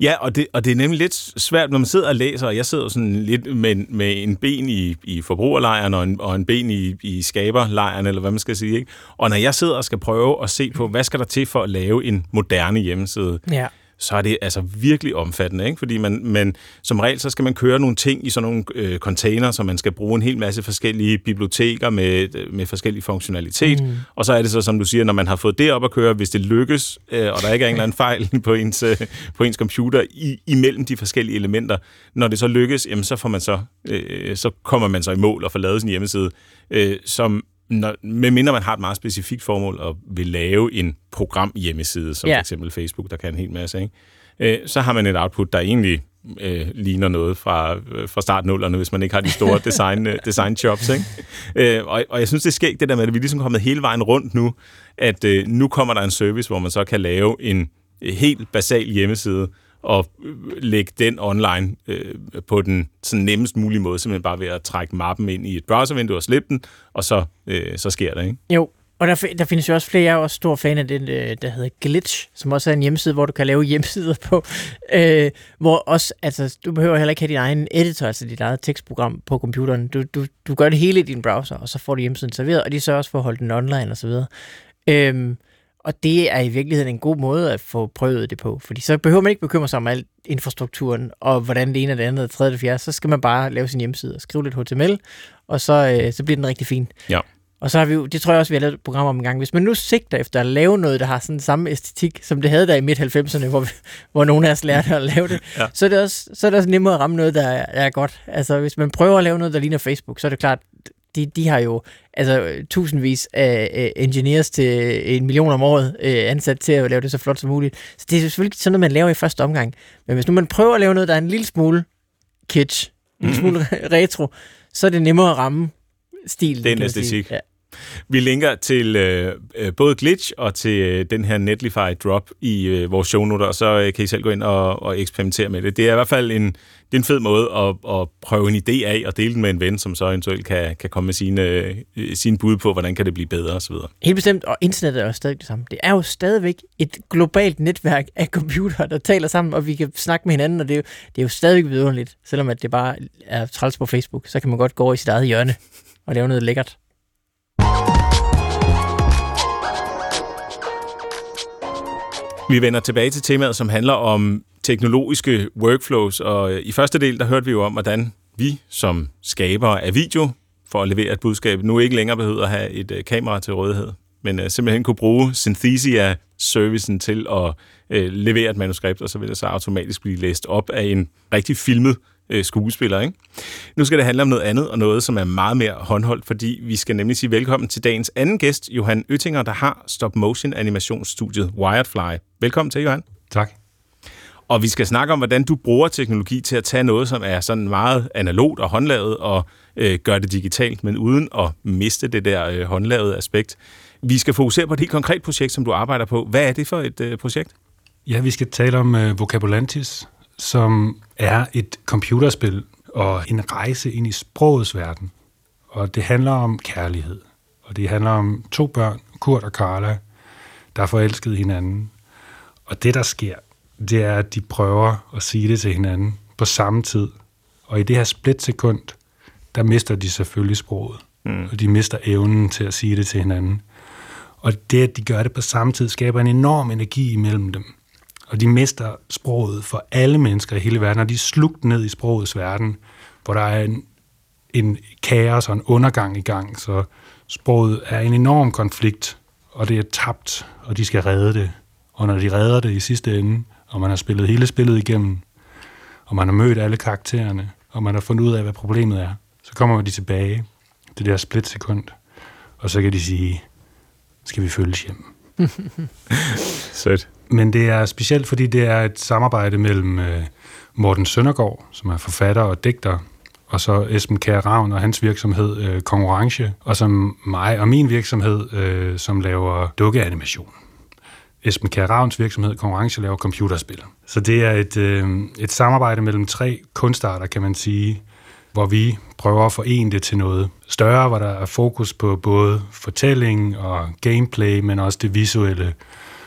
Ja, og det, og det er nemlig lidt svært, når man sidder og læser, og jeg sidder sådan lidt med, med en ben i, i forbrugerlejren og en, og en ben i, i skaberlejren, eller hvad man skal sige. Ikke? Og når jeg sidder og skal prøve at se på, hvad skal der til for at lave en moderne hjemmeside, Ja. Så er det altså virkelig omfattende, ikke? Fordi man, man, som regel, så skal man køre nogle ting i sådan nogle øh, container, så man skal bruge en hel masse forskellige biblioteker med, øh, med forskellig funktionalitet. Mm. Og så er det så, som du siger, når man har fået det op at køre, hvis det lykkes, øh, og der ikke er en eller anden fejl på ens, øh, på ens computer i, imellem de forskellige elementer, når det så lykkes, jamen, så, får man så, øh, så kommer man så i mål og får lavet sin hjemmeside, øh, som når, medmindre man har et meget specifikt formål og vil lave en program hjemmeside, som Ja. for eksempel Facebook, der kan en hel masse, ikke? Øh, så har man et output, der egentlig øh, ligner noget fra, øh, fra startnullerne, hvis man ikke har de store design, øh, design jobs. Ikke? Øh, og, og jeg synes, det er skægt det der med, at vi er ligesom kommet hele vejen rundt nu, at øh, nu kommer der en service, hvor man så kan lave en øh, helt basal hjemmeside, og lægge den online øh, på den sådan nemmest mulige måde, simpelthen bare ved at trække mappen ind i et browservindue og slippe den, og så, øh, så sker det, ikke? Jo, og der, der findes jo også flere, jeg er også stor fan af den, øh, der hedder Glitch, som også er en hjemmeside, hvor du kan lave hjemmesider på, øh, hvor også, altså, du behøver heller ikke have din egen editor, altså dit eget tekstprogram på computeren. Du, du, du gør det hele i din browser, og så får du hjemmesiden serveret, og de sørger også for at holde den online og så videre. Øh, og det er i virkeligheden en god måde at få prøvet det på, fordi så behøver man ikke bekymre sig om alt infrastrukturen, og hvordan det ene og det andet og tredje og fjerde, så skal man bare lave sin hjemmeside og skrive lidt HTML, og så, øh, så bliver den rigtig fin. Ja. Og så har vi jo, det tror jeg også, vi har lavet et program om en gang. Hvis man nu sigter efter at lave noget, der har sådan samme æstetik, som det havde der i midt-90'erne, hvor, hvor nogle af os lærte at lave det, Ja. så, er det også, så er det også nemmere at ramme noget, der er, er godt. Altså, hvis man prøver at lave noget, der ligner Facebook, så er det klart, de, de har jo altså, tusindvis af øh, engineers til en million om året øh, ansat til at lave det så flot som muligt. Så det er selvfølgelig sådan noget, man laver i første omgang. Men hvis nu man prøver at lave noget, der er en lille smule kitsch, en lille smule retro, så er det nemmere at ramme stilen. Den æstetik. Ja. Vi linker til øh, øh, både Glitch og til øh, den her Netlify drop i øh, vores shownoter, og så øh, kan I selv gå ind og, og eksperimentere med det. Det er i hvert fald en, det er en fed måde at, at prøve en idé af og dele den med en ven, som så eventuelt kan, kan komme med sine, øh, sine bud på, hvordan kan det blive bedre osv. Helt bestemt, og internettet er jo stadig det samme. Det er jo stadigvæk et globalt netværk af computere, der taler sammen, og vi kan snakke med hinanden, og det er jo, det er jo stadigvæk vidunderligt. Selvom at det bare er træls på Facebook, så kan man godt gå over i sit eget hjørne og lave noget lækkert. Vi vender tilbage til temaet, som handler om teknologiske workflows, og øh, i første del, der hørte vi jo om, hvordan vi som skabere af video, for at levere et budskab, nu ikke længere behøver at have et øh, kamera til rådighed, men øh, simpelthen kunne bruge Synthesia-servicen til at levere et manuskript, og så vil det så automatisk blive læst op af en rigtig filmet skuespiller. Ikke? Nu skal det handle om noget andet, og noget, som er meget mere håndholdt, fordi vi skal nemlig sige velkommen til dagens anden gæst, Johan Øttinger, der har stop-motion animationsstudiet Wiredfly. Velkommen til, Johan. Tak. Og vi skal snakke om, hvordan du bruger teknologi til at tage noget, som er sådan meget analogt og håndlavet, og øh, gøre det digitalt, men uden at miste det der øh, håndlavede aspekt. Vi skal fokusere på et helt konkret projekt, som du arbejder på. Hvad er det for et øh, projekt? Ja, vi skal tale om øh, Vocabulantis, som er et computerspil og en rejse ind i sprogets verden. Og det handler om kærlighed. Og det handler om to børn, Kurt og Carla, der er forelsket hinanden. Og det, der sker, det er, at de prøver at sige det til hinanden på samme tid. Og i det her splitsekund, der mister de selvfølgelig sproget. Mm. Og de mister evnen til at sige det til hinanden. Og det, at de gør det på samme tid, skaber en enorm energi imellem dem. Og de mister sproget for alle mennesker i hele verden, og de er slugt ned i sprogets verden, hvor der er en, en kaos og en undergang i gang. Så sproget er en enorm konflikt, og det er tabt, og de skal redde det. Og når de redder det i sidste ende, og man har spillet hele spillet igennem, og man har mødt alle karaktererne, og man har fundet ud af, hvad problemet er, så kommer de tilbage, det der splitsekund, og så kan de sige, skal vi følges hjem. Sødt. Men det er specielt, fordi det er et samarbejde mellem øh, Morten Søndergaard, som er forfatter og digter, og så Esben Kjær Ravn og hans virksomhed øh, Konkurrence, og så mig og min virksomhed, øh, som laver dukkeanimation. Esben Kjær Ravns virksomhed Konkurrence laver computerspil. Så det er et, øh, et samarbejde mellem tre kunstarter, kan man sige, hvor vi prøver at forene det til noget større, hvor der er fokus på både fortælling og gameplay, men også det visuelle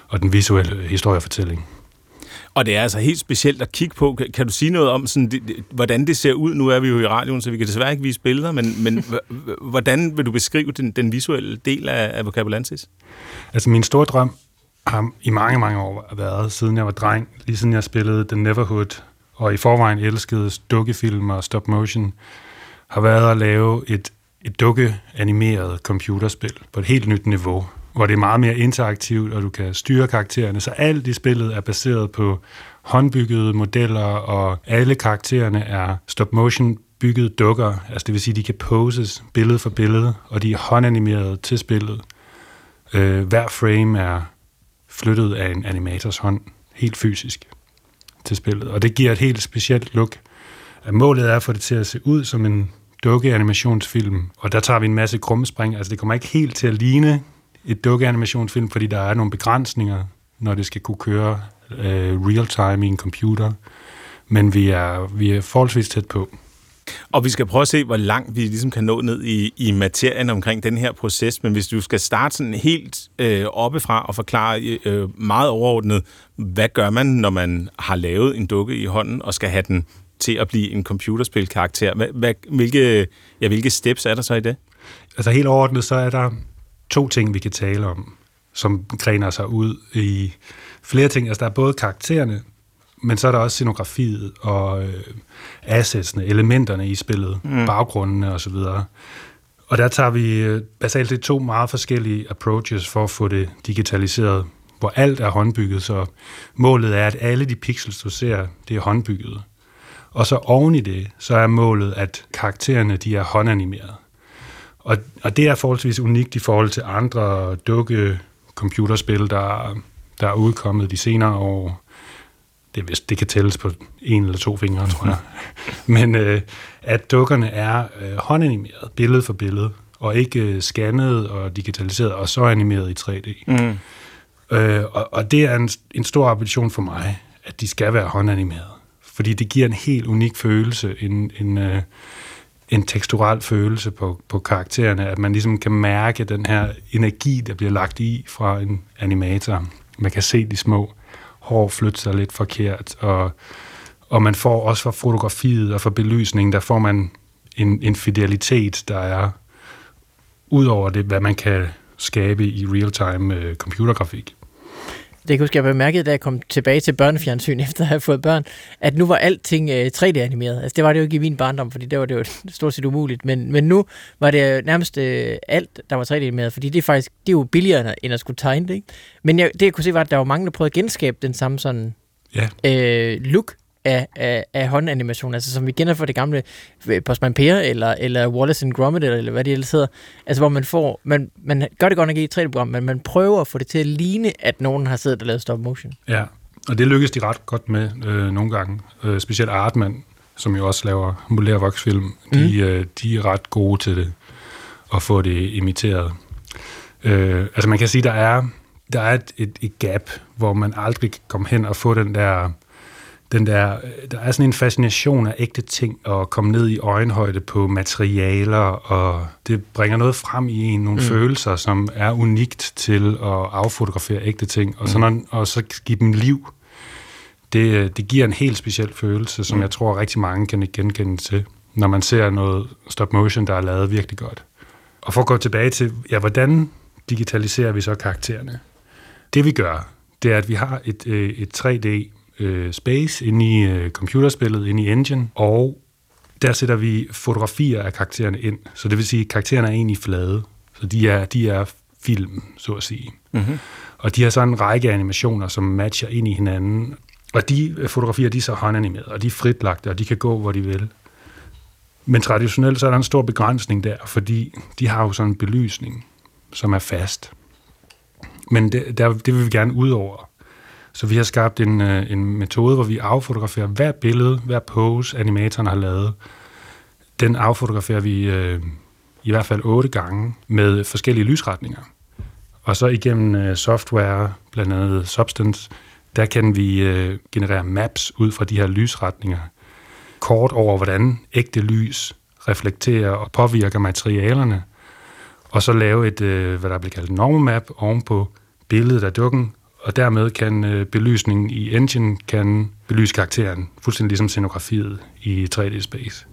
og den visuelle historiefortælling. Og det er altså helt specielt at kigge på. Kan, du sige noget om, sådan, det, hvordan det ser ud? Nu er vi jo i radioen, så vi kan desværre ikke vise billeder, men, men hvordan vil du beskrive den, den visuelle del af, af Vocabulantis? Altså min store drøm har i mange, mange år været, siden jeg var dreng, lige siden jeg spillede The Neverhood, og i forvejen elskede dukkefilm og stop motion, har været at lave et, et dukke-animeret computerspil på et helt nyt niveau, hvor det er meget mere interaktivt, og du kan styre karaktererne. Så alt i spillet er baseret på håndbyggede modeller, og alle karaktererne er stop-motion byggede dukker, altså det vil sige, de kan poses billede for billede, og de er håndanimeret til spillet. Øh, hver frame er flyttet af en animators hånd, helt fysisk, til spillet. Og det giver et helt specielt look. Målet er at få det til at se ud som en dukke-animationsfilm, og der tager vi en masse krummespring. Altså det kommer ikke helt til at ligne et dukke-animationsfilm, fordi der er nogle begrænsninger, når det skal kunne køre øh, real-time i en computer. Men vi er, vi er forholdsvis tæt på. Og vi skal prøve at se, hvor langt vi ligesom kan nå ned i, i materien omkring den her proces. Men hvis du skal starte sådan helt øh, oppefra og forklare øh, meget overordnet, hvad gør man, når man har lavet en dukke i hånden og skal have den til at blive en computerspilkarakter? Hvad, hvad, hvilke, ja, hvilke steps er der så i det? Altså helt overordnet, så er der to ting, vi kan tale om, som græner sig ud i flere ting. Altså der er både karaktererne, men så er der også scenografiet og øh, assetsene, elementerne i spillet, mm. baggrundene osv. Og, og der tager vi øh, basalt set to meget forskellige approaches for at få det digitaliseret, hvor alt er håndbygget, så målet er, at alle de pixels, du ser, det er håndbygget. Og så oven i det, så er målet, at karaktererne de er håndanimeret. Og, og det er forholdsvis unikt i forhold til andre dukke computerspil, der, der er udkommet de senere år. Det, hvis det kan tælles på en eller to fingre, tror jeg. Men øh, at dukkerne er øh, håndanimeret, billede for billede, og ikke øh, scannet og digitaliseret, og så animeret i 3D. Mm. Øh, og, og det er en, en stor ambition for mig, at de skal være håndanimeret. Fordi det giver en helt unik følelse, en, en, øh, en tekstural følelse på, på karaktererne, at man ligesom kan mærke den her energi, der bliver lagt i fra en animator. Man kan se de små hår flytte sig lidt forkert, og, og man får også fra fotografiet og fra belysningen, der får man en, en fidelitet, der er ud over det, hvad man kan skabe i real-time øh, computergrafik. Det kan jeg huske, jeg bemærkede, da jeg kom tilbage til børnefjernsyn efter at have fået børn, at nu var alting 3D-animeret. Altså det var det jo ikke i min barndom, fordi det var det jo stort set umuligt. Men, men nu var det nærmest øh, alt, der var 3D-animeret, fordi det er faktisk det er jo billigere end at skulle tegne det. Ikke? Men jeg, det jeg kunne se var, at der var mange, der prøvede at genskabe den samme sådan ja. øh, look af, af, af håndanimation, altså som vi kender fra det gamle øh, Postman Per, eller, eller Wallace and Gromit, eller, eller hvad det ellers hedder, altså hvor man får, man, man gør det godt nok i et 3D-program, men man prøver at få det til at ligne, at nogen har siddet og lavet stop motion. Ja, og det lykkes de ret godt med øh, nogle gange, øh, specielt Artman, som jo også laver modulær voksfilm, de, mm. øh, de er ret gode til det, at få det imiteret. Øh, altså man kan sige, der er, der er et, et, et gap, hvor man aldrig kan komme hen og få den der den der, der er sådan en fascination af ægte ting, og komme ned i øjenhøjde på materialer, og det bringer noget frem i en, nogle mm. følelser, som er unikt til at affotografere ægte ting, og mm. når, og så give dem liv. Det, det giver en helt speciel følelse, som mm. jeg tror rigtig mange kan genkende til. når man ser noget stop motion, der er lavet virkelig godt. Og for at gå tilbage til, ja, hvordan digitaliserer vi så karaktererne? Det vi gør, det er, at vi har et, øh, et 3D øh, space inde i øh, computerspillet, inde i engine, og der sætter vi fotografier af karaktererne ind. Så det vil sige, at karaktererne er egentlig flade. Så de er, de er film, så at sige. Mm-hmm. Og de har så en række animationer, som matcher ind i hinanden. Og de fotografier, de er så håndanimerede, og de er fritlagte, og de kan gå, hvor de vil. Men traditionelt så er der en stor begrænsning der, fordi de har jo sådan en belysning, som er fast. Men det, der, det vil vi gerne ud over. Så vi har skabt en, øh, en metode, hvor vi affotograferer hver billede, hver pose, animatoren har lavet. Den affotograferer vi øh, i hvert fald otte gange med forskellige lysretninger. Og så igennem øh, software, blandt andet Substance, der kan vi øh, generere maps ud fra de her lysretninger. Kort over, hvordan ægte lys reflekterer og påvirker materialerne. Og så lave et, øh, hvad der bliver kaldt normal map ovenpå billedet af dukken, og dermed kan øh, belysningen i engine kan belyse karakteren, fuldstændig ligesom scenografiet i 3D-space.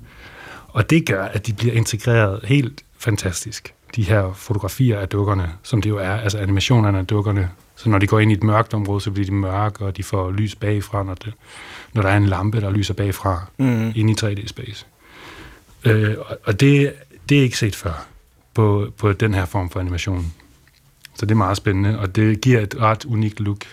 Og det gør, at de bliver integreret helt fantastisk, de her fotografier af dukkerne, som det jo er, altså animationerne af dukkerne. Så når de går ind i et mørkt område, så bliver de mørke, og de får lys bagfra, når, det, når der er en lampe, der lyser bagfra, mm. ind i 3D-space. Øh, og det, det er ikke set før på, på den her form for animation. Så det er meget spændende, og det giver et ret unikt look.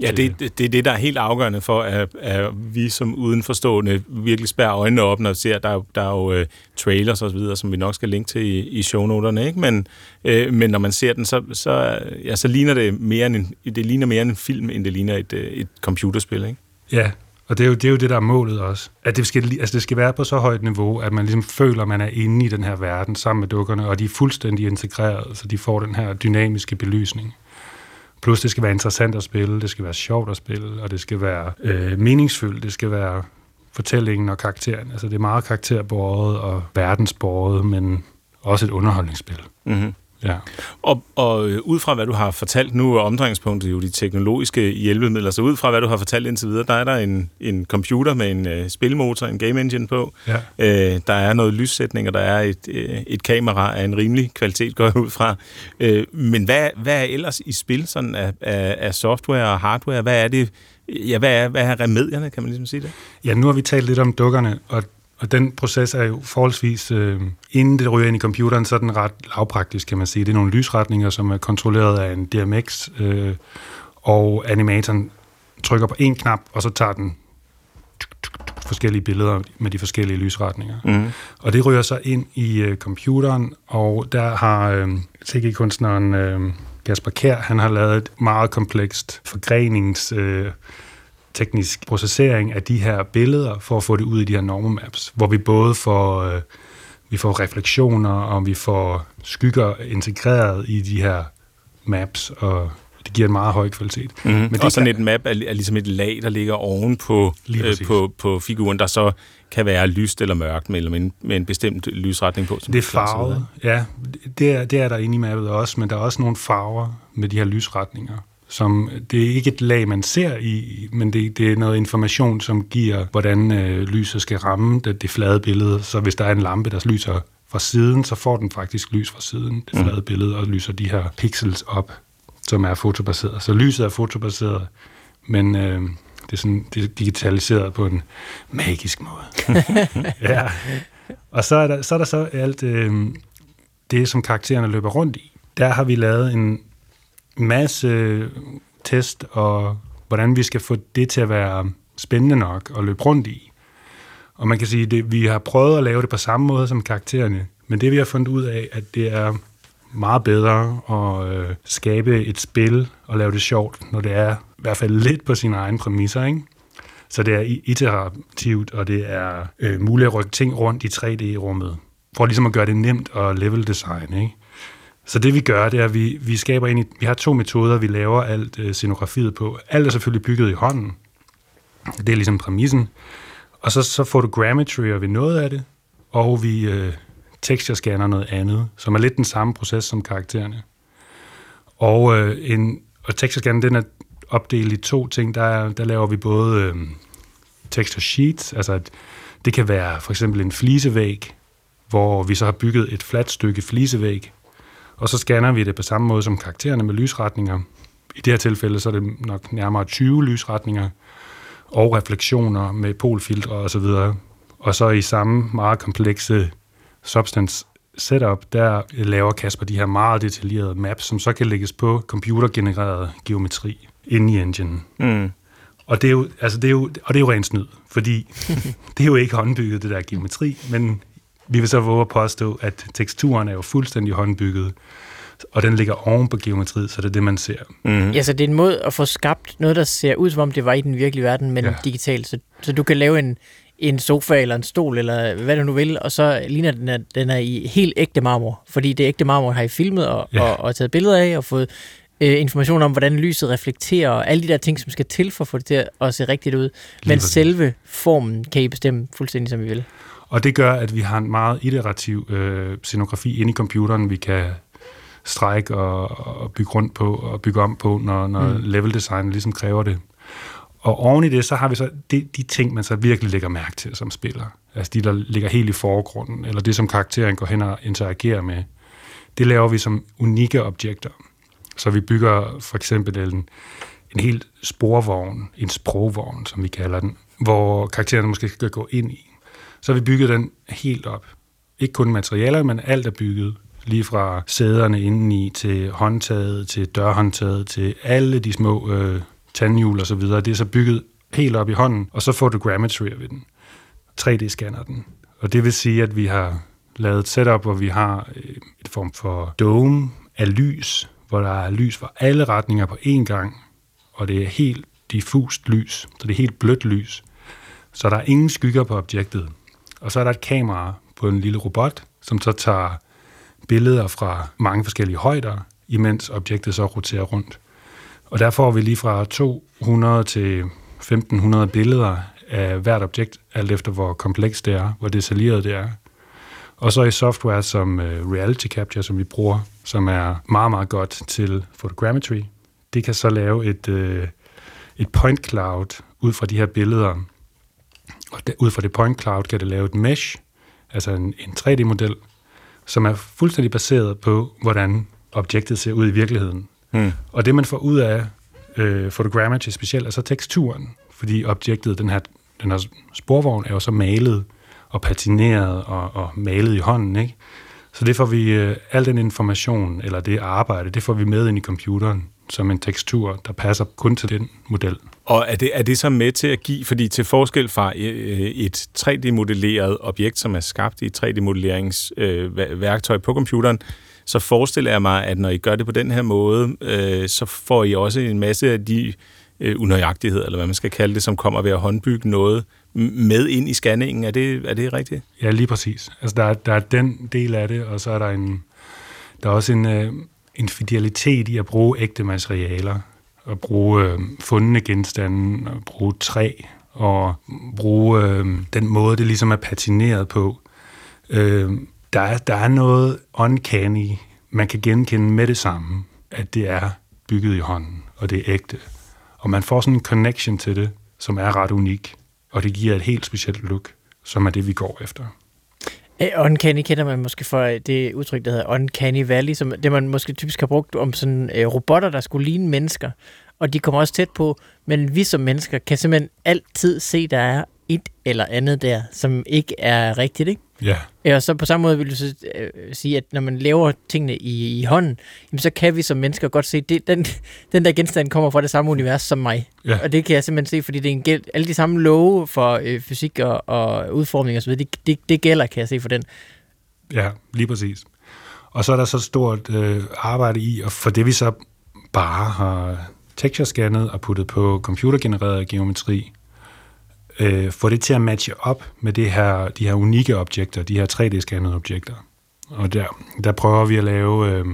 Ja, det, det, det er det, der er helt afgørende for, at, at vi som udenforstående virkelig spærer øjnene op, når vi ser, der, der er jo uh, trailers og så videre, som vi nok skal linke til i, i shownoterne, ikke? Men, uh, men når man ser den, så, så, ja, så ligner det mere en, det ligner mere en film, end det ligner et, et computerspil, ikke? Ja, og det er, jo, det er jo det, der er målet også. At det skal, altså det skal være på så højt niveau, at man ligesom føler, at man er inde i den her verden sammen med dukkerne, og de er fuldstændig integreret, så de får den her dynamiske belysning. Plus det skal være interessant at spille, det skal være sjovt at spille, og det skal være øh, meningsfyldt, det skal være fortællingen og karakteren. Altså det er meget karakterbåret og verdensbåret, men også et underholdningsspil. Mm-hmm. Ja. Og, og øh, ud fra hvad du har fortalt nu, er omdrejningspunktet jo de teknologiske hjælpemidler, så ud fra hvad du har fortalt indtil videre, der er der en, en computer med en uh, spilmotor, en game engine på, ja. uh, der er noget lyssætning, og der er et, uh, et kamera af en rimelig kvalitet, går jeg ud fra. Uh, men hvad, hvad er ellers i spil sådan af, af, af software og hardware? Hvad er det, Ja, hvad er, hvad er remedierne, kan man ligesom sige det? Ja, nu har vi talt lidt om dukkerne, og og den proces er jo forholdsvis, øh, inden det ryger ind i computeren, så er den ret lavpraktisk, kan man sige. Det er nogle lysretninger, som er kontrolleret af en DMX, øh, og animatoren trykker på en knap, og så tager den forskellige billeder med de forskellige lysretninger. Mm. Og det ryger så ind i øh, computeren, og der har øh, CG-kunstneren øh, Kasper Kær, han har lavet et meget komplekst forgrenings... Øh, teknisk processering af de her billeder, for at få det ud i de her normal maps, hvor vi både får, øh, vi får refleksioner, og vi får skygger integreret i de her maps, og det giver en meget høj kvalitet. Mm. Men det og sådan kan... et map er, er ligesom et lag, der ligger oven på, øh, på, på figuren, der så kan være lyst eller mørkt, med, en, med en bestemt lysretning på. Som det er farvet, ja. Det er, det er der inde i mappet også, men der er også nogle farver med de her lysretninger som det er ikke et lag, man ser i, men det, det er noget information, som giver, hvordan øh, lyset skal ramme det, det flade billede. Så hvis der er en lampe, der lyser fra siden, så får den faktisk lys fra siden, det flade mm. billede, og lyser de her pixels op, som er fotobaseret. Så lyset er fotobaseret, men øh, det, er sådan, det er digitaliseret på en magisk måde. ja. Og så er der så, er der så alt øh, det, som karaktererne løber rundt i. Der har vi lavet en masse test, og hvordan vi skal få det til at være spændende nok at løbe rundt i. Og man kan sige, at vi har prøvet at lave det på samme måde som karaktererne, men det vi har fundet ud af, at det er meget bedre at øh, skabe et spil og lave det sjovt, når det er i hvert fald lidt på sine egne præmisser, ikke? Så det er iterativt, og det er øh, muligt at rykke ting rundt i 3D-rummet, for ligesom at gøre det nemt at level design, ikke? Så det vi gør, det er, at vi, vi skaber ind i, vi har to metoder, vi laver alt øh, scenografiet på. Alt er selvfølgelig bygget i hånden. Det er ligesom præmissen. Og så, så photogrammetry vi noget af det, og vi øh, texture scanner noget andet, som er lidt den samme proces som karaktererne. Og, øh, en, og texture scanner, den er opdelt i to ting. Der, der laver vi både øh, texture sheets, altså at Det kan være for eksempel en flisevæg, hvor vi så har bygget et fladt stykke flisevæg, og så scanner vi det på samme måde som karaktererne med lysretninger. I det her tilfælde så er det nok nærmere 20 lysretninger, og refleksioner med polfiltre osv. Og så i samme meget komplekse substance setup, der laver Kasper de her meget detaljerede maps, som så kan lægges på computergenereret geometri inde i engine. Mm. Og det er jo, altså det er jo, og det er jo rent snyd, fordi det er jo ikke håndbygget, det der geometri, men vi vil så våge at påstå, at teksturen er jo fuldstændig håndbygget, og den ligger oven på geometriet, så det er det, man ser. Mm. Ja, så det er en måde at få skabt noget, der ser ud, som om det var i den virkelige verden, men Ja. digitalt. Så, så du kan lave en, en sofa eller en stol, eller hvad du nu vil, og så ligner den, at den er i helt ægte marmor. Fordi det ægte marmor har I filmet og, Ja. og, og taget billeder af, og fået øh, information om, hvordan lyset reflekterer, og alle de der ting, som skal til for at få det til at se rigtigt ud. Men præcis. selve formen kan I bestemme fuldstændig, som I vil. Og det gør, at vi har en meget iterativ øh, scenografi inde i computeren, vi kan strække og, og bygge rundt på og bygge om på, når, når mm. level design ligesom kræver det. Og oven i det, så har vi så de, de ting, man så virkelig lægger mærke til som spiller. Altså de, der ligger helt i forgrunden, eller det, som karakteren går hen og interagerer med. Det laver vi som unikke objekter. Så vi bygger for eksempel en, en helt sporvogn, en sprogvogn, som vi kalder den, hvor karaktererne måske skal gå ind i. Så har vi bygget den helt op. Ikke kun materialer, men alt er bygget. Lige fra sæderne indeni til håndtaget, til dørhåndtaget, til alle de små øh, tandhjul og så videre. Det er så bygget helt op i hånden, og så photogrammetry vi den. 3D-scanner den. Og det vil sige, at vi har lavet et setup, hvor vi har øh, et form for dome af lys, hvor der er lys fra alle retninger på én gang, og det er helt diffust lys, så det er helt blødt lys. Så der er ingen skygger på objektet. Og så er der et kamera på en lille robot, som så tager billeder fra mange forskellige højder, imens objektet så roterer rundt. Og der får vi lige fra 200 til 1500 billeder af hvert objekt, alt efter hvor komplekst det er, hvor detaljeret det er. Og så i software som øh, Reality Capture, som vi bruger, som er meget, meget godt til photogrammetry, det kan så lave et, øh, et point cloud ud fra de her billeder. Og de, ud fra det point cloud kan det lave et mesh, altså en, en 3D-model, som er fuldstændig baseret på, hvordan objektet ser ud i virkeligheden. Mm. Og det, man får ud af øh, photogrammetry specielt, er så teksturen, fordi objektet, den her, den her sporvogn, er jo så malet og patineret og, og malet i hånden, ikke? Så det får vi, øh, al den information, eller det arbejde, det får vi med ind i computeren som en tekstur, der passer kun til den model. Og er det, er det så med til at give, fordi til forskel fra øh, et 3D-modelleret objekt, som er skabt i et 3D-modelleringsværktøj på computeren, så forestiller jeg mig, at når I gør det på den her måde, øh, så får I også en masse af de øh, unøjagtigheder, eller hvad man skal kalde det, som kommer ved at håndbygge noget med ind i scanningen. Er det, er det rigtigt? Ja, lige præcis. Altså, der, er, der er den del af det, og så er der en, der er også en, øh, en fidelitet i at bruge ægte materialer, at bruge øh, fundne genstande, og bruge træ, og bruge øh, den måde, det ligesom er patineret på. Øh, der, er, der er noget uncanny, man kan genkende med det samme, at det er bygget i hånden, og det er ægte. Og man får sådan en connection til det, som er ret unik, og det giver et helt specielt look, som er det, vi går efter. Øh, uncanny kender man måske for øh, det udtryk, der hedder Uncanny Valley, som det man måske typisk har brugt om sådan øh, robotter, der skulle ligne mennesker. Og de kommer også tæt på, men vi som mennesker kan simpelthen altid se, der er et eller andet der, som ikke er rigtigt, ikke? Ja, Ja, og så på samme måde vil du så øh, sige, at når man laver tingene i, i hånden, jamen, så kan vi som mennesker godt se, at den, den der genstand kommer fra det samme univers som mig. Ja. Og det kan jeg simpelthen se, fordi det er en gæld, alle de samme love for øh, fysik og, og udformning osv., det, det, det gælder, kan jeg se for den. ja, lige præcis. Og så er der så stort øh, arbejde i, og for det vi så bare har texture-scannet og puttet på computergenereret geometri, øh, få det til at matche op med det her, de her unikke objekter, de her 3D-scannede objekter. Og der, der prøver vi at lave, øh,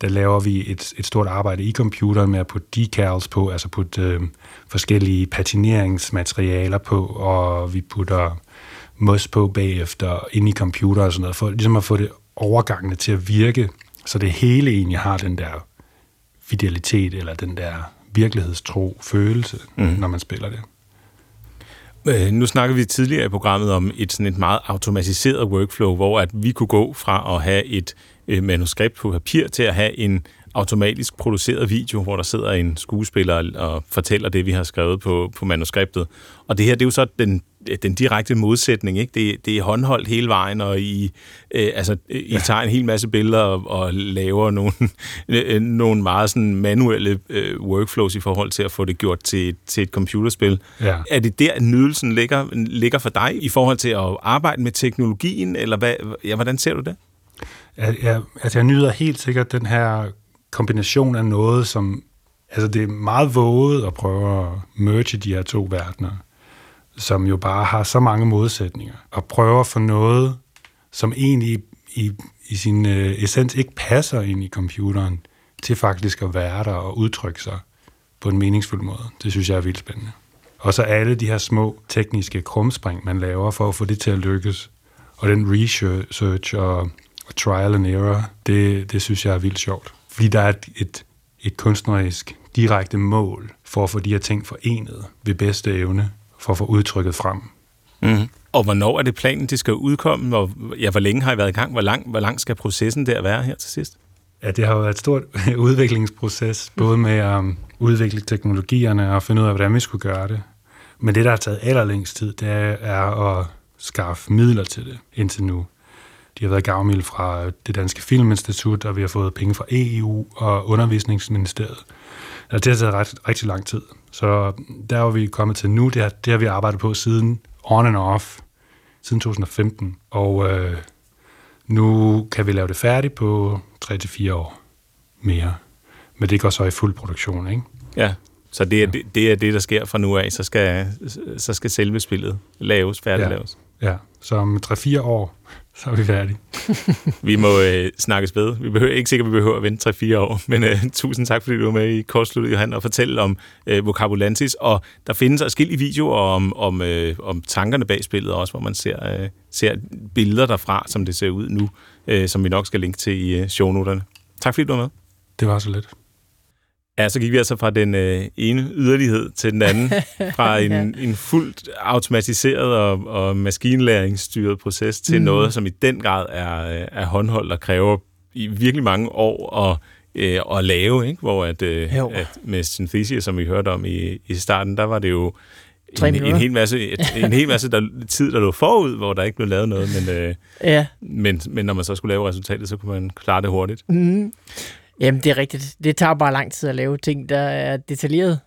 der laver vi et, et stort arbejde i computeren med at putte decals på, altså putte øh, forskellige patineringsmaterialer på, og vi putter mos på bagefter ind i computer og sådan noget, for ligesom at få det overgangene til at virke, så det hele egentlig har den der fidelitet, eller den der virkelighedstro følelse, mm. når man spiller det. Øh, nu snakkede vi tidligere i programmet om et sådan et meget automatiseret workflow, hvor at vi kunne gå fra at have et øh, manuskript på papir til at have en automatisk produceret video, hvor der sidder en skuespiller og fortæller det, vi har skrevet på, på manuskriptet. Og det her, det er jo så den, den direkte modsætning, ikke? Det, det er håndholdt hele vejen, og I, øh, altså, I ja. tager en hel masse billeder og, og laver nogle, øh, nogle meget sådan manuelle øh, workflows i forhold til at få det gjort til, til et computerspil. Ja. Er det der, nydelsen ligger, ligger for dig i forhold til at arbejde med teknologien, eller hvad, ja, hvordan ser du det? Ja, ja, altså jeg nyder helt sikkert den her kombination af noget, som... Altså, det er meget våget at prøve at merge de her to verdener, som jo bare har så mange modsætninger, og prøver at få noget, som egentlig i, i sin øh, essens ikke passer ind i computeren, til faktisk at være der og udtrykke sig på en meningsfuld måde. Det synes jeg er vildt spændende. Og så alle de her små tekniske krumspring, man laver for at få det til at lykkes, og den research og, og trial and error, det, det synes jeg er vildt sjovt. Fordi der er et, et, et kunstnerisk direkte mål for at få de her ting forenet ved bedste evne, for at få udtrykket frem. Mm. Og hvornår er det planen, det skal udkomme? Og, ja, hvor længe har I været i gang? Hvor lang, hvor lang skal processen der være her til sidst? Ja, det har jo været et stort udviklingsproces, både med at um, udvikle teknologierne og finde ud af, hvordan vi skulle gøre det. Men det, der har taget allerlængst tid, det er at skaffe midler til det indtil nu. De har været gavmild fra det Danske Filminstitut, og vi har fået penge fra EU og Undervisningsministeriet. Altså, det har taget ret, rigtig lang tid. Så der er vi kommet til nu. Det har, det har vi arbejdet på siden on and off, siden 2015. Og øh, nu kan vi lave det færdigt på 3-4 år mere. Men det går så i fuld produktion, ikke? Ja, så det er, det, det er det, der sker fra nu af. Så skal, så skal selve spillet laves, færdigt ja. laves. Ja, så om 3-4 år, så er vi færdige. vi må øh, snakkes ved. Vi behøver ikke sikkert, vi behøver at vente 3-4 år, men øh, tusind tak, fordi du var med i Kortsluttet, Johan, og fortælle om øh, Vocabulantis. Og der findes forskellige videoer om, om, øh, om tankerne bag spillet også, hvor man ser, øh, ser billeder derfra, som det ser ud nu, øh, som vi nok skal linke til i øh, shownoterne. Tak fordi du var med. Det var så let. Ja, så gik vi altså fra den øh, ene yderlighed til den anden. Fra en, ja. en fuldt automatiseret og, og maskinlæringsstyret proces til mm. noget, som i den grad er, øh, er håndholdt og kræver i virkelig mange år at, øh, at lave. Ikke? Hvor at, øh, at med Synthesia, som vi hørte om i, i starten, der var det jo en, en hel masse, en hel masse der, tid, der lå forud, hvor der ikke blev lavet noget, men, øh, ja. men, men når man så skulle lave resultatet, så kunne man klare det hurtigt. Mm. Jamen, det er rigtigt. Det tager bare lang tid at lave ting, der er detaljeret.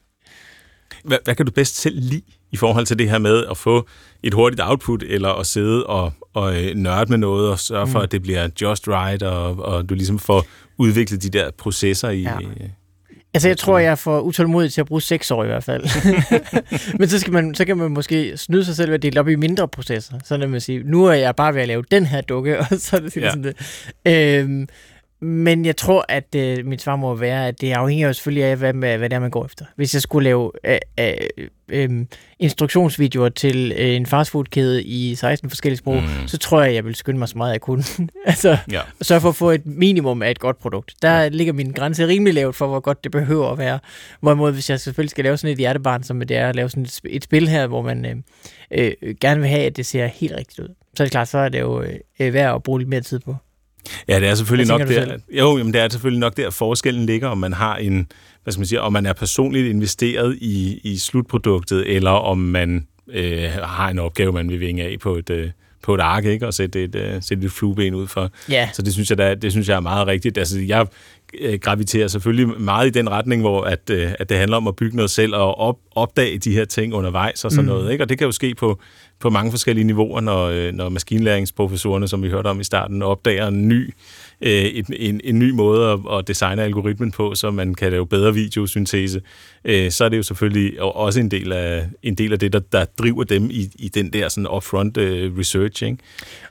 Hvad, hvad kan du bedst selv lide i forhold til det her med at få et hurtigt output, eller at sidde og, og øh, nørde med noget, og sørge mm. for, at det bliver just right, og, og du ligesom får udviklet de der processer i... Ja. Altså, jeg tror, jeg er for utålmodig til at bruge seks år i hvert fald. Men så, skal man, så kan man måske snyde sig selv ved at dele op i mindre processer. Så man sige, nu er jeg bare ved at lave den her dukke, og så er det ja. sådan det. Øhm, men jeg tror, at øh, mit svar må være, at det afhænger jo selvfølgelig af, hvad, hvad det er, man går efter. Hvis jeg skulle lave øh, øh, øh, instruktionsvideoer til øh, en fastfoodkæde i 16 forskellige sprog, mm. så tror jeg, jeg vil skynde mig så meget, jeg kunne. altså, ja. sørge for at få et minimum af et godt produkt. Der ja. ligger min grænse rimelig lavt for, hvor godt det behøver at være. Hvorimod, hvis jeg selvfølgelig skal lave sådan et hjertebarn, som det er at lave sådan et, et spil her, hvor man øh, øh, gerne vil have, at det ser helt rigtigt ud, så er det klart, så er det jo øh, værd at bruge lidt mere tid på. Ja, det er selvfølgelig nok der. Jo, jamen, det er selvfølgelig nok der forskellen ligger, om man har en, hvad skal man sige, om man er personligt investeret i, i slutproduktet, eller om man øh, har en opgave, man vil vinge af på et, øh, på et ark, ikke? og sætte et, øh, sætte et flueben ud for. Ja. Så det synes, jeg, der, det synes jeg er meget rigtigt. Altså, jeg øh, graviterer selvfølgelig meget i den retning, hvor at, øh, at det handler om at bygge noget selv og op, opdage de her ting undervejs og sådan mm. noget. Ikke? Og det kan jo ske på, på mange forskellige niveauer, når, øh, når maskinlæringsprofessorerne, som vi hørte om i starten, opdager en ny, øh, en, en ny måde at, at designe algoritmen på, så man kan lave bedre videosyntese, øh, så er det jo selvfølgelig også en del af, en del af det, der, der driver dem i, i den der sådan upfront øh, research. Ikke?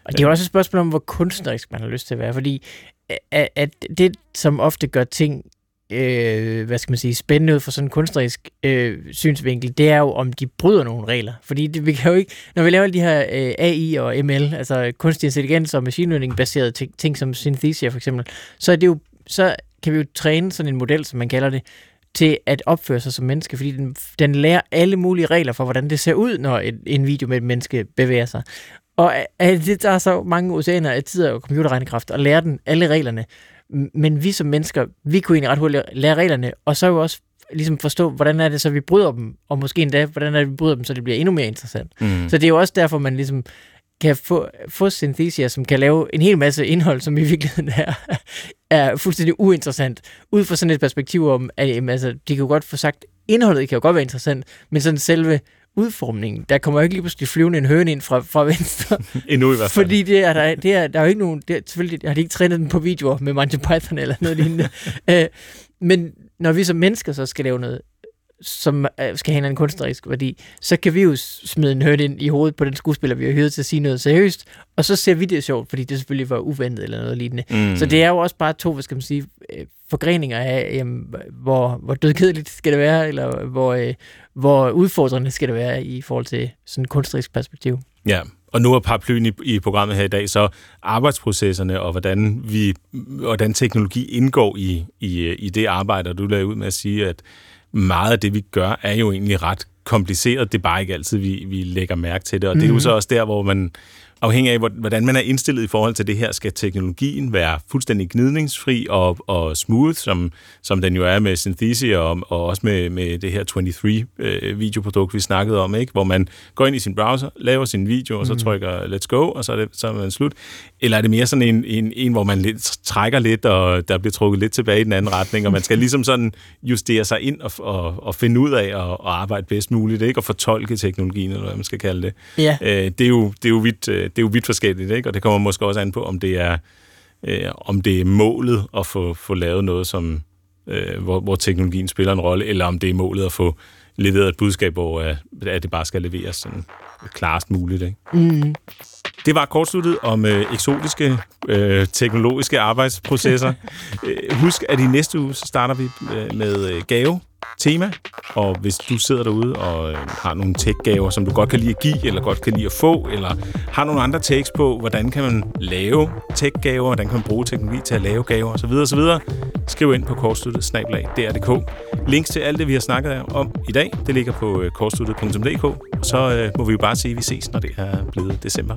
Og det er jo også et spørgsmål om, hvor kunstnerisk man har lyst til at være, fordi øh, at, at det, som ofte gør ting øh, hvad skal man sige, spændende ud fra sådan en kunstnerisk øh, synsvinkel, det er jo, om de bryder nogle regler. Fordi det, vi kan jo ikke, når vi laver alle de her øh, AI og ML, altså kunstig intelligens og machine learning baserede ting, ting som Synthesia for eksempel, så er det jo, så kan vi jo træne sådan en model, som man kalder det, til at opføre sig som menneske, fordi den, den lærer alle mulige regler for, hvordan det ser ud, når en, en video med et menneske bevæger sig. Og at det tager så mange oceaner af tid og computerregnekraft at lære den alle reglerne. Men vi som mennesker, vi kunne egentlig ret hurtigt lære reglerne, og så jo også ligesom forstå, hvordan er det så, vi bryder dem, og måske endda, hvordan er det, vi bryder dem, så det bliver endnu mere interessant. Mm. Så det er jo også derfor, man ligesom kan få, få Synthesia, som kan lave en hel masse indhold, som i virkeligheden er, er fuldstændig uinteressant, ud fra sådan et perspektiv om, at jamen, altså, de kan jo godt få sagt, indholdet kan jo godt være interessant, men sådan selve udformningen, der kommer jo ikke lige pludselig flyvende en høne ind fra, fra venstre. Endnu i hvert fald. Fordi det er, der, det er, der er jo ikke nogen, det er, selvfølgelig har de ikke trænet den på videoer med Monty Python eller noget lignende. øh, men når vi som mennesker så skal lave noget som øh, skal have en kunstnerisk værdi, så kan vi jo smide en hørt ind i hovedet på den skuespiller, vi har hyret til at sige noget seriøst, og så ser vi det sjovt, fordi det selvfølgelig var uventet eller noget lignende. Mm. Så det er jo også bare to, hvad skal man sige, øh, forgreninger af, jamen, hvor, hvor dødkedeligt skal det være, eller hvor, øh, hvor udfordrende skal det være i forhold til sådan et kunstnerisk perspektiv. Ja, og nu er paraplyen i, i programmet her i dag så arbejdsprocesserne og hvordan vi hvordan teknologi indgår i, i, i det arbejde, og du lader ud med at sige, at meget af det, vi gør, er jo egentlig ret kompliceret. Det er bare ikke altid, vi, vi lægger mærke til det. Og mm. det er jo mhm. så også der, hvor man afhængig af, hvordan man er indstillet i forhold til det her, skal teknologien være fuldstændig gnidningsfri og, og smooth, som, som den jo er med Synthesia og, og også med, med det her 23-videoprodukt, øh, vi snakkede om, ikke? hvor man går ind i sin browser, laver sin video, og så mm. trykker let's go, og så er, det, så er man slut. Eller er det mere sådan en, en, en, hvor man lidt, trækker lidt, og der bliver trukket lidt tilbage i den anden retning, og man skal ligesom sådan justere sig ind og, og, og finde ud af at, at arbejde bedst muligt, ikke? og fortolke teknologien, eller hvad man skal kalde det. Ja. Øh, det, er jo, det er jo vidt øh, det er jo vidt forskelligt, ikke? og det kommer måske også an på, om det er, øh, om det er målet at få, få lavet noget, som, øh, hvor, hvor teknologien spiller en rolle, eller om det er målet at få leveret et budskab, hvor øh, at det bare skal leveres sådan klarest muligt. Ikke? Mm. Det var kortsluttet om øh, eksotiske øh, teknologiske arbejdsprocesser. Øh, husk, at i næste uge så starter vi øh, med øh, gave tema, og hvis du sidder derude og øh, har nogle tech-gaver, som du godt kan lide at give, eller godt kan lide at få, eller har nogle andre takes på, hvordan kan man lave tech-gaver, hvordan kan man bruge teknologi til at lave gaver osv., osv., skriv ind på kortsluttet-dr.dk. Links til alt det, vi har snakket om i dag, det ligger på øh, kortsluttet.dk, og så øh, må vi jo bare sige, at vi ses, når det er blevet december.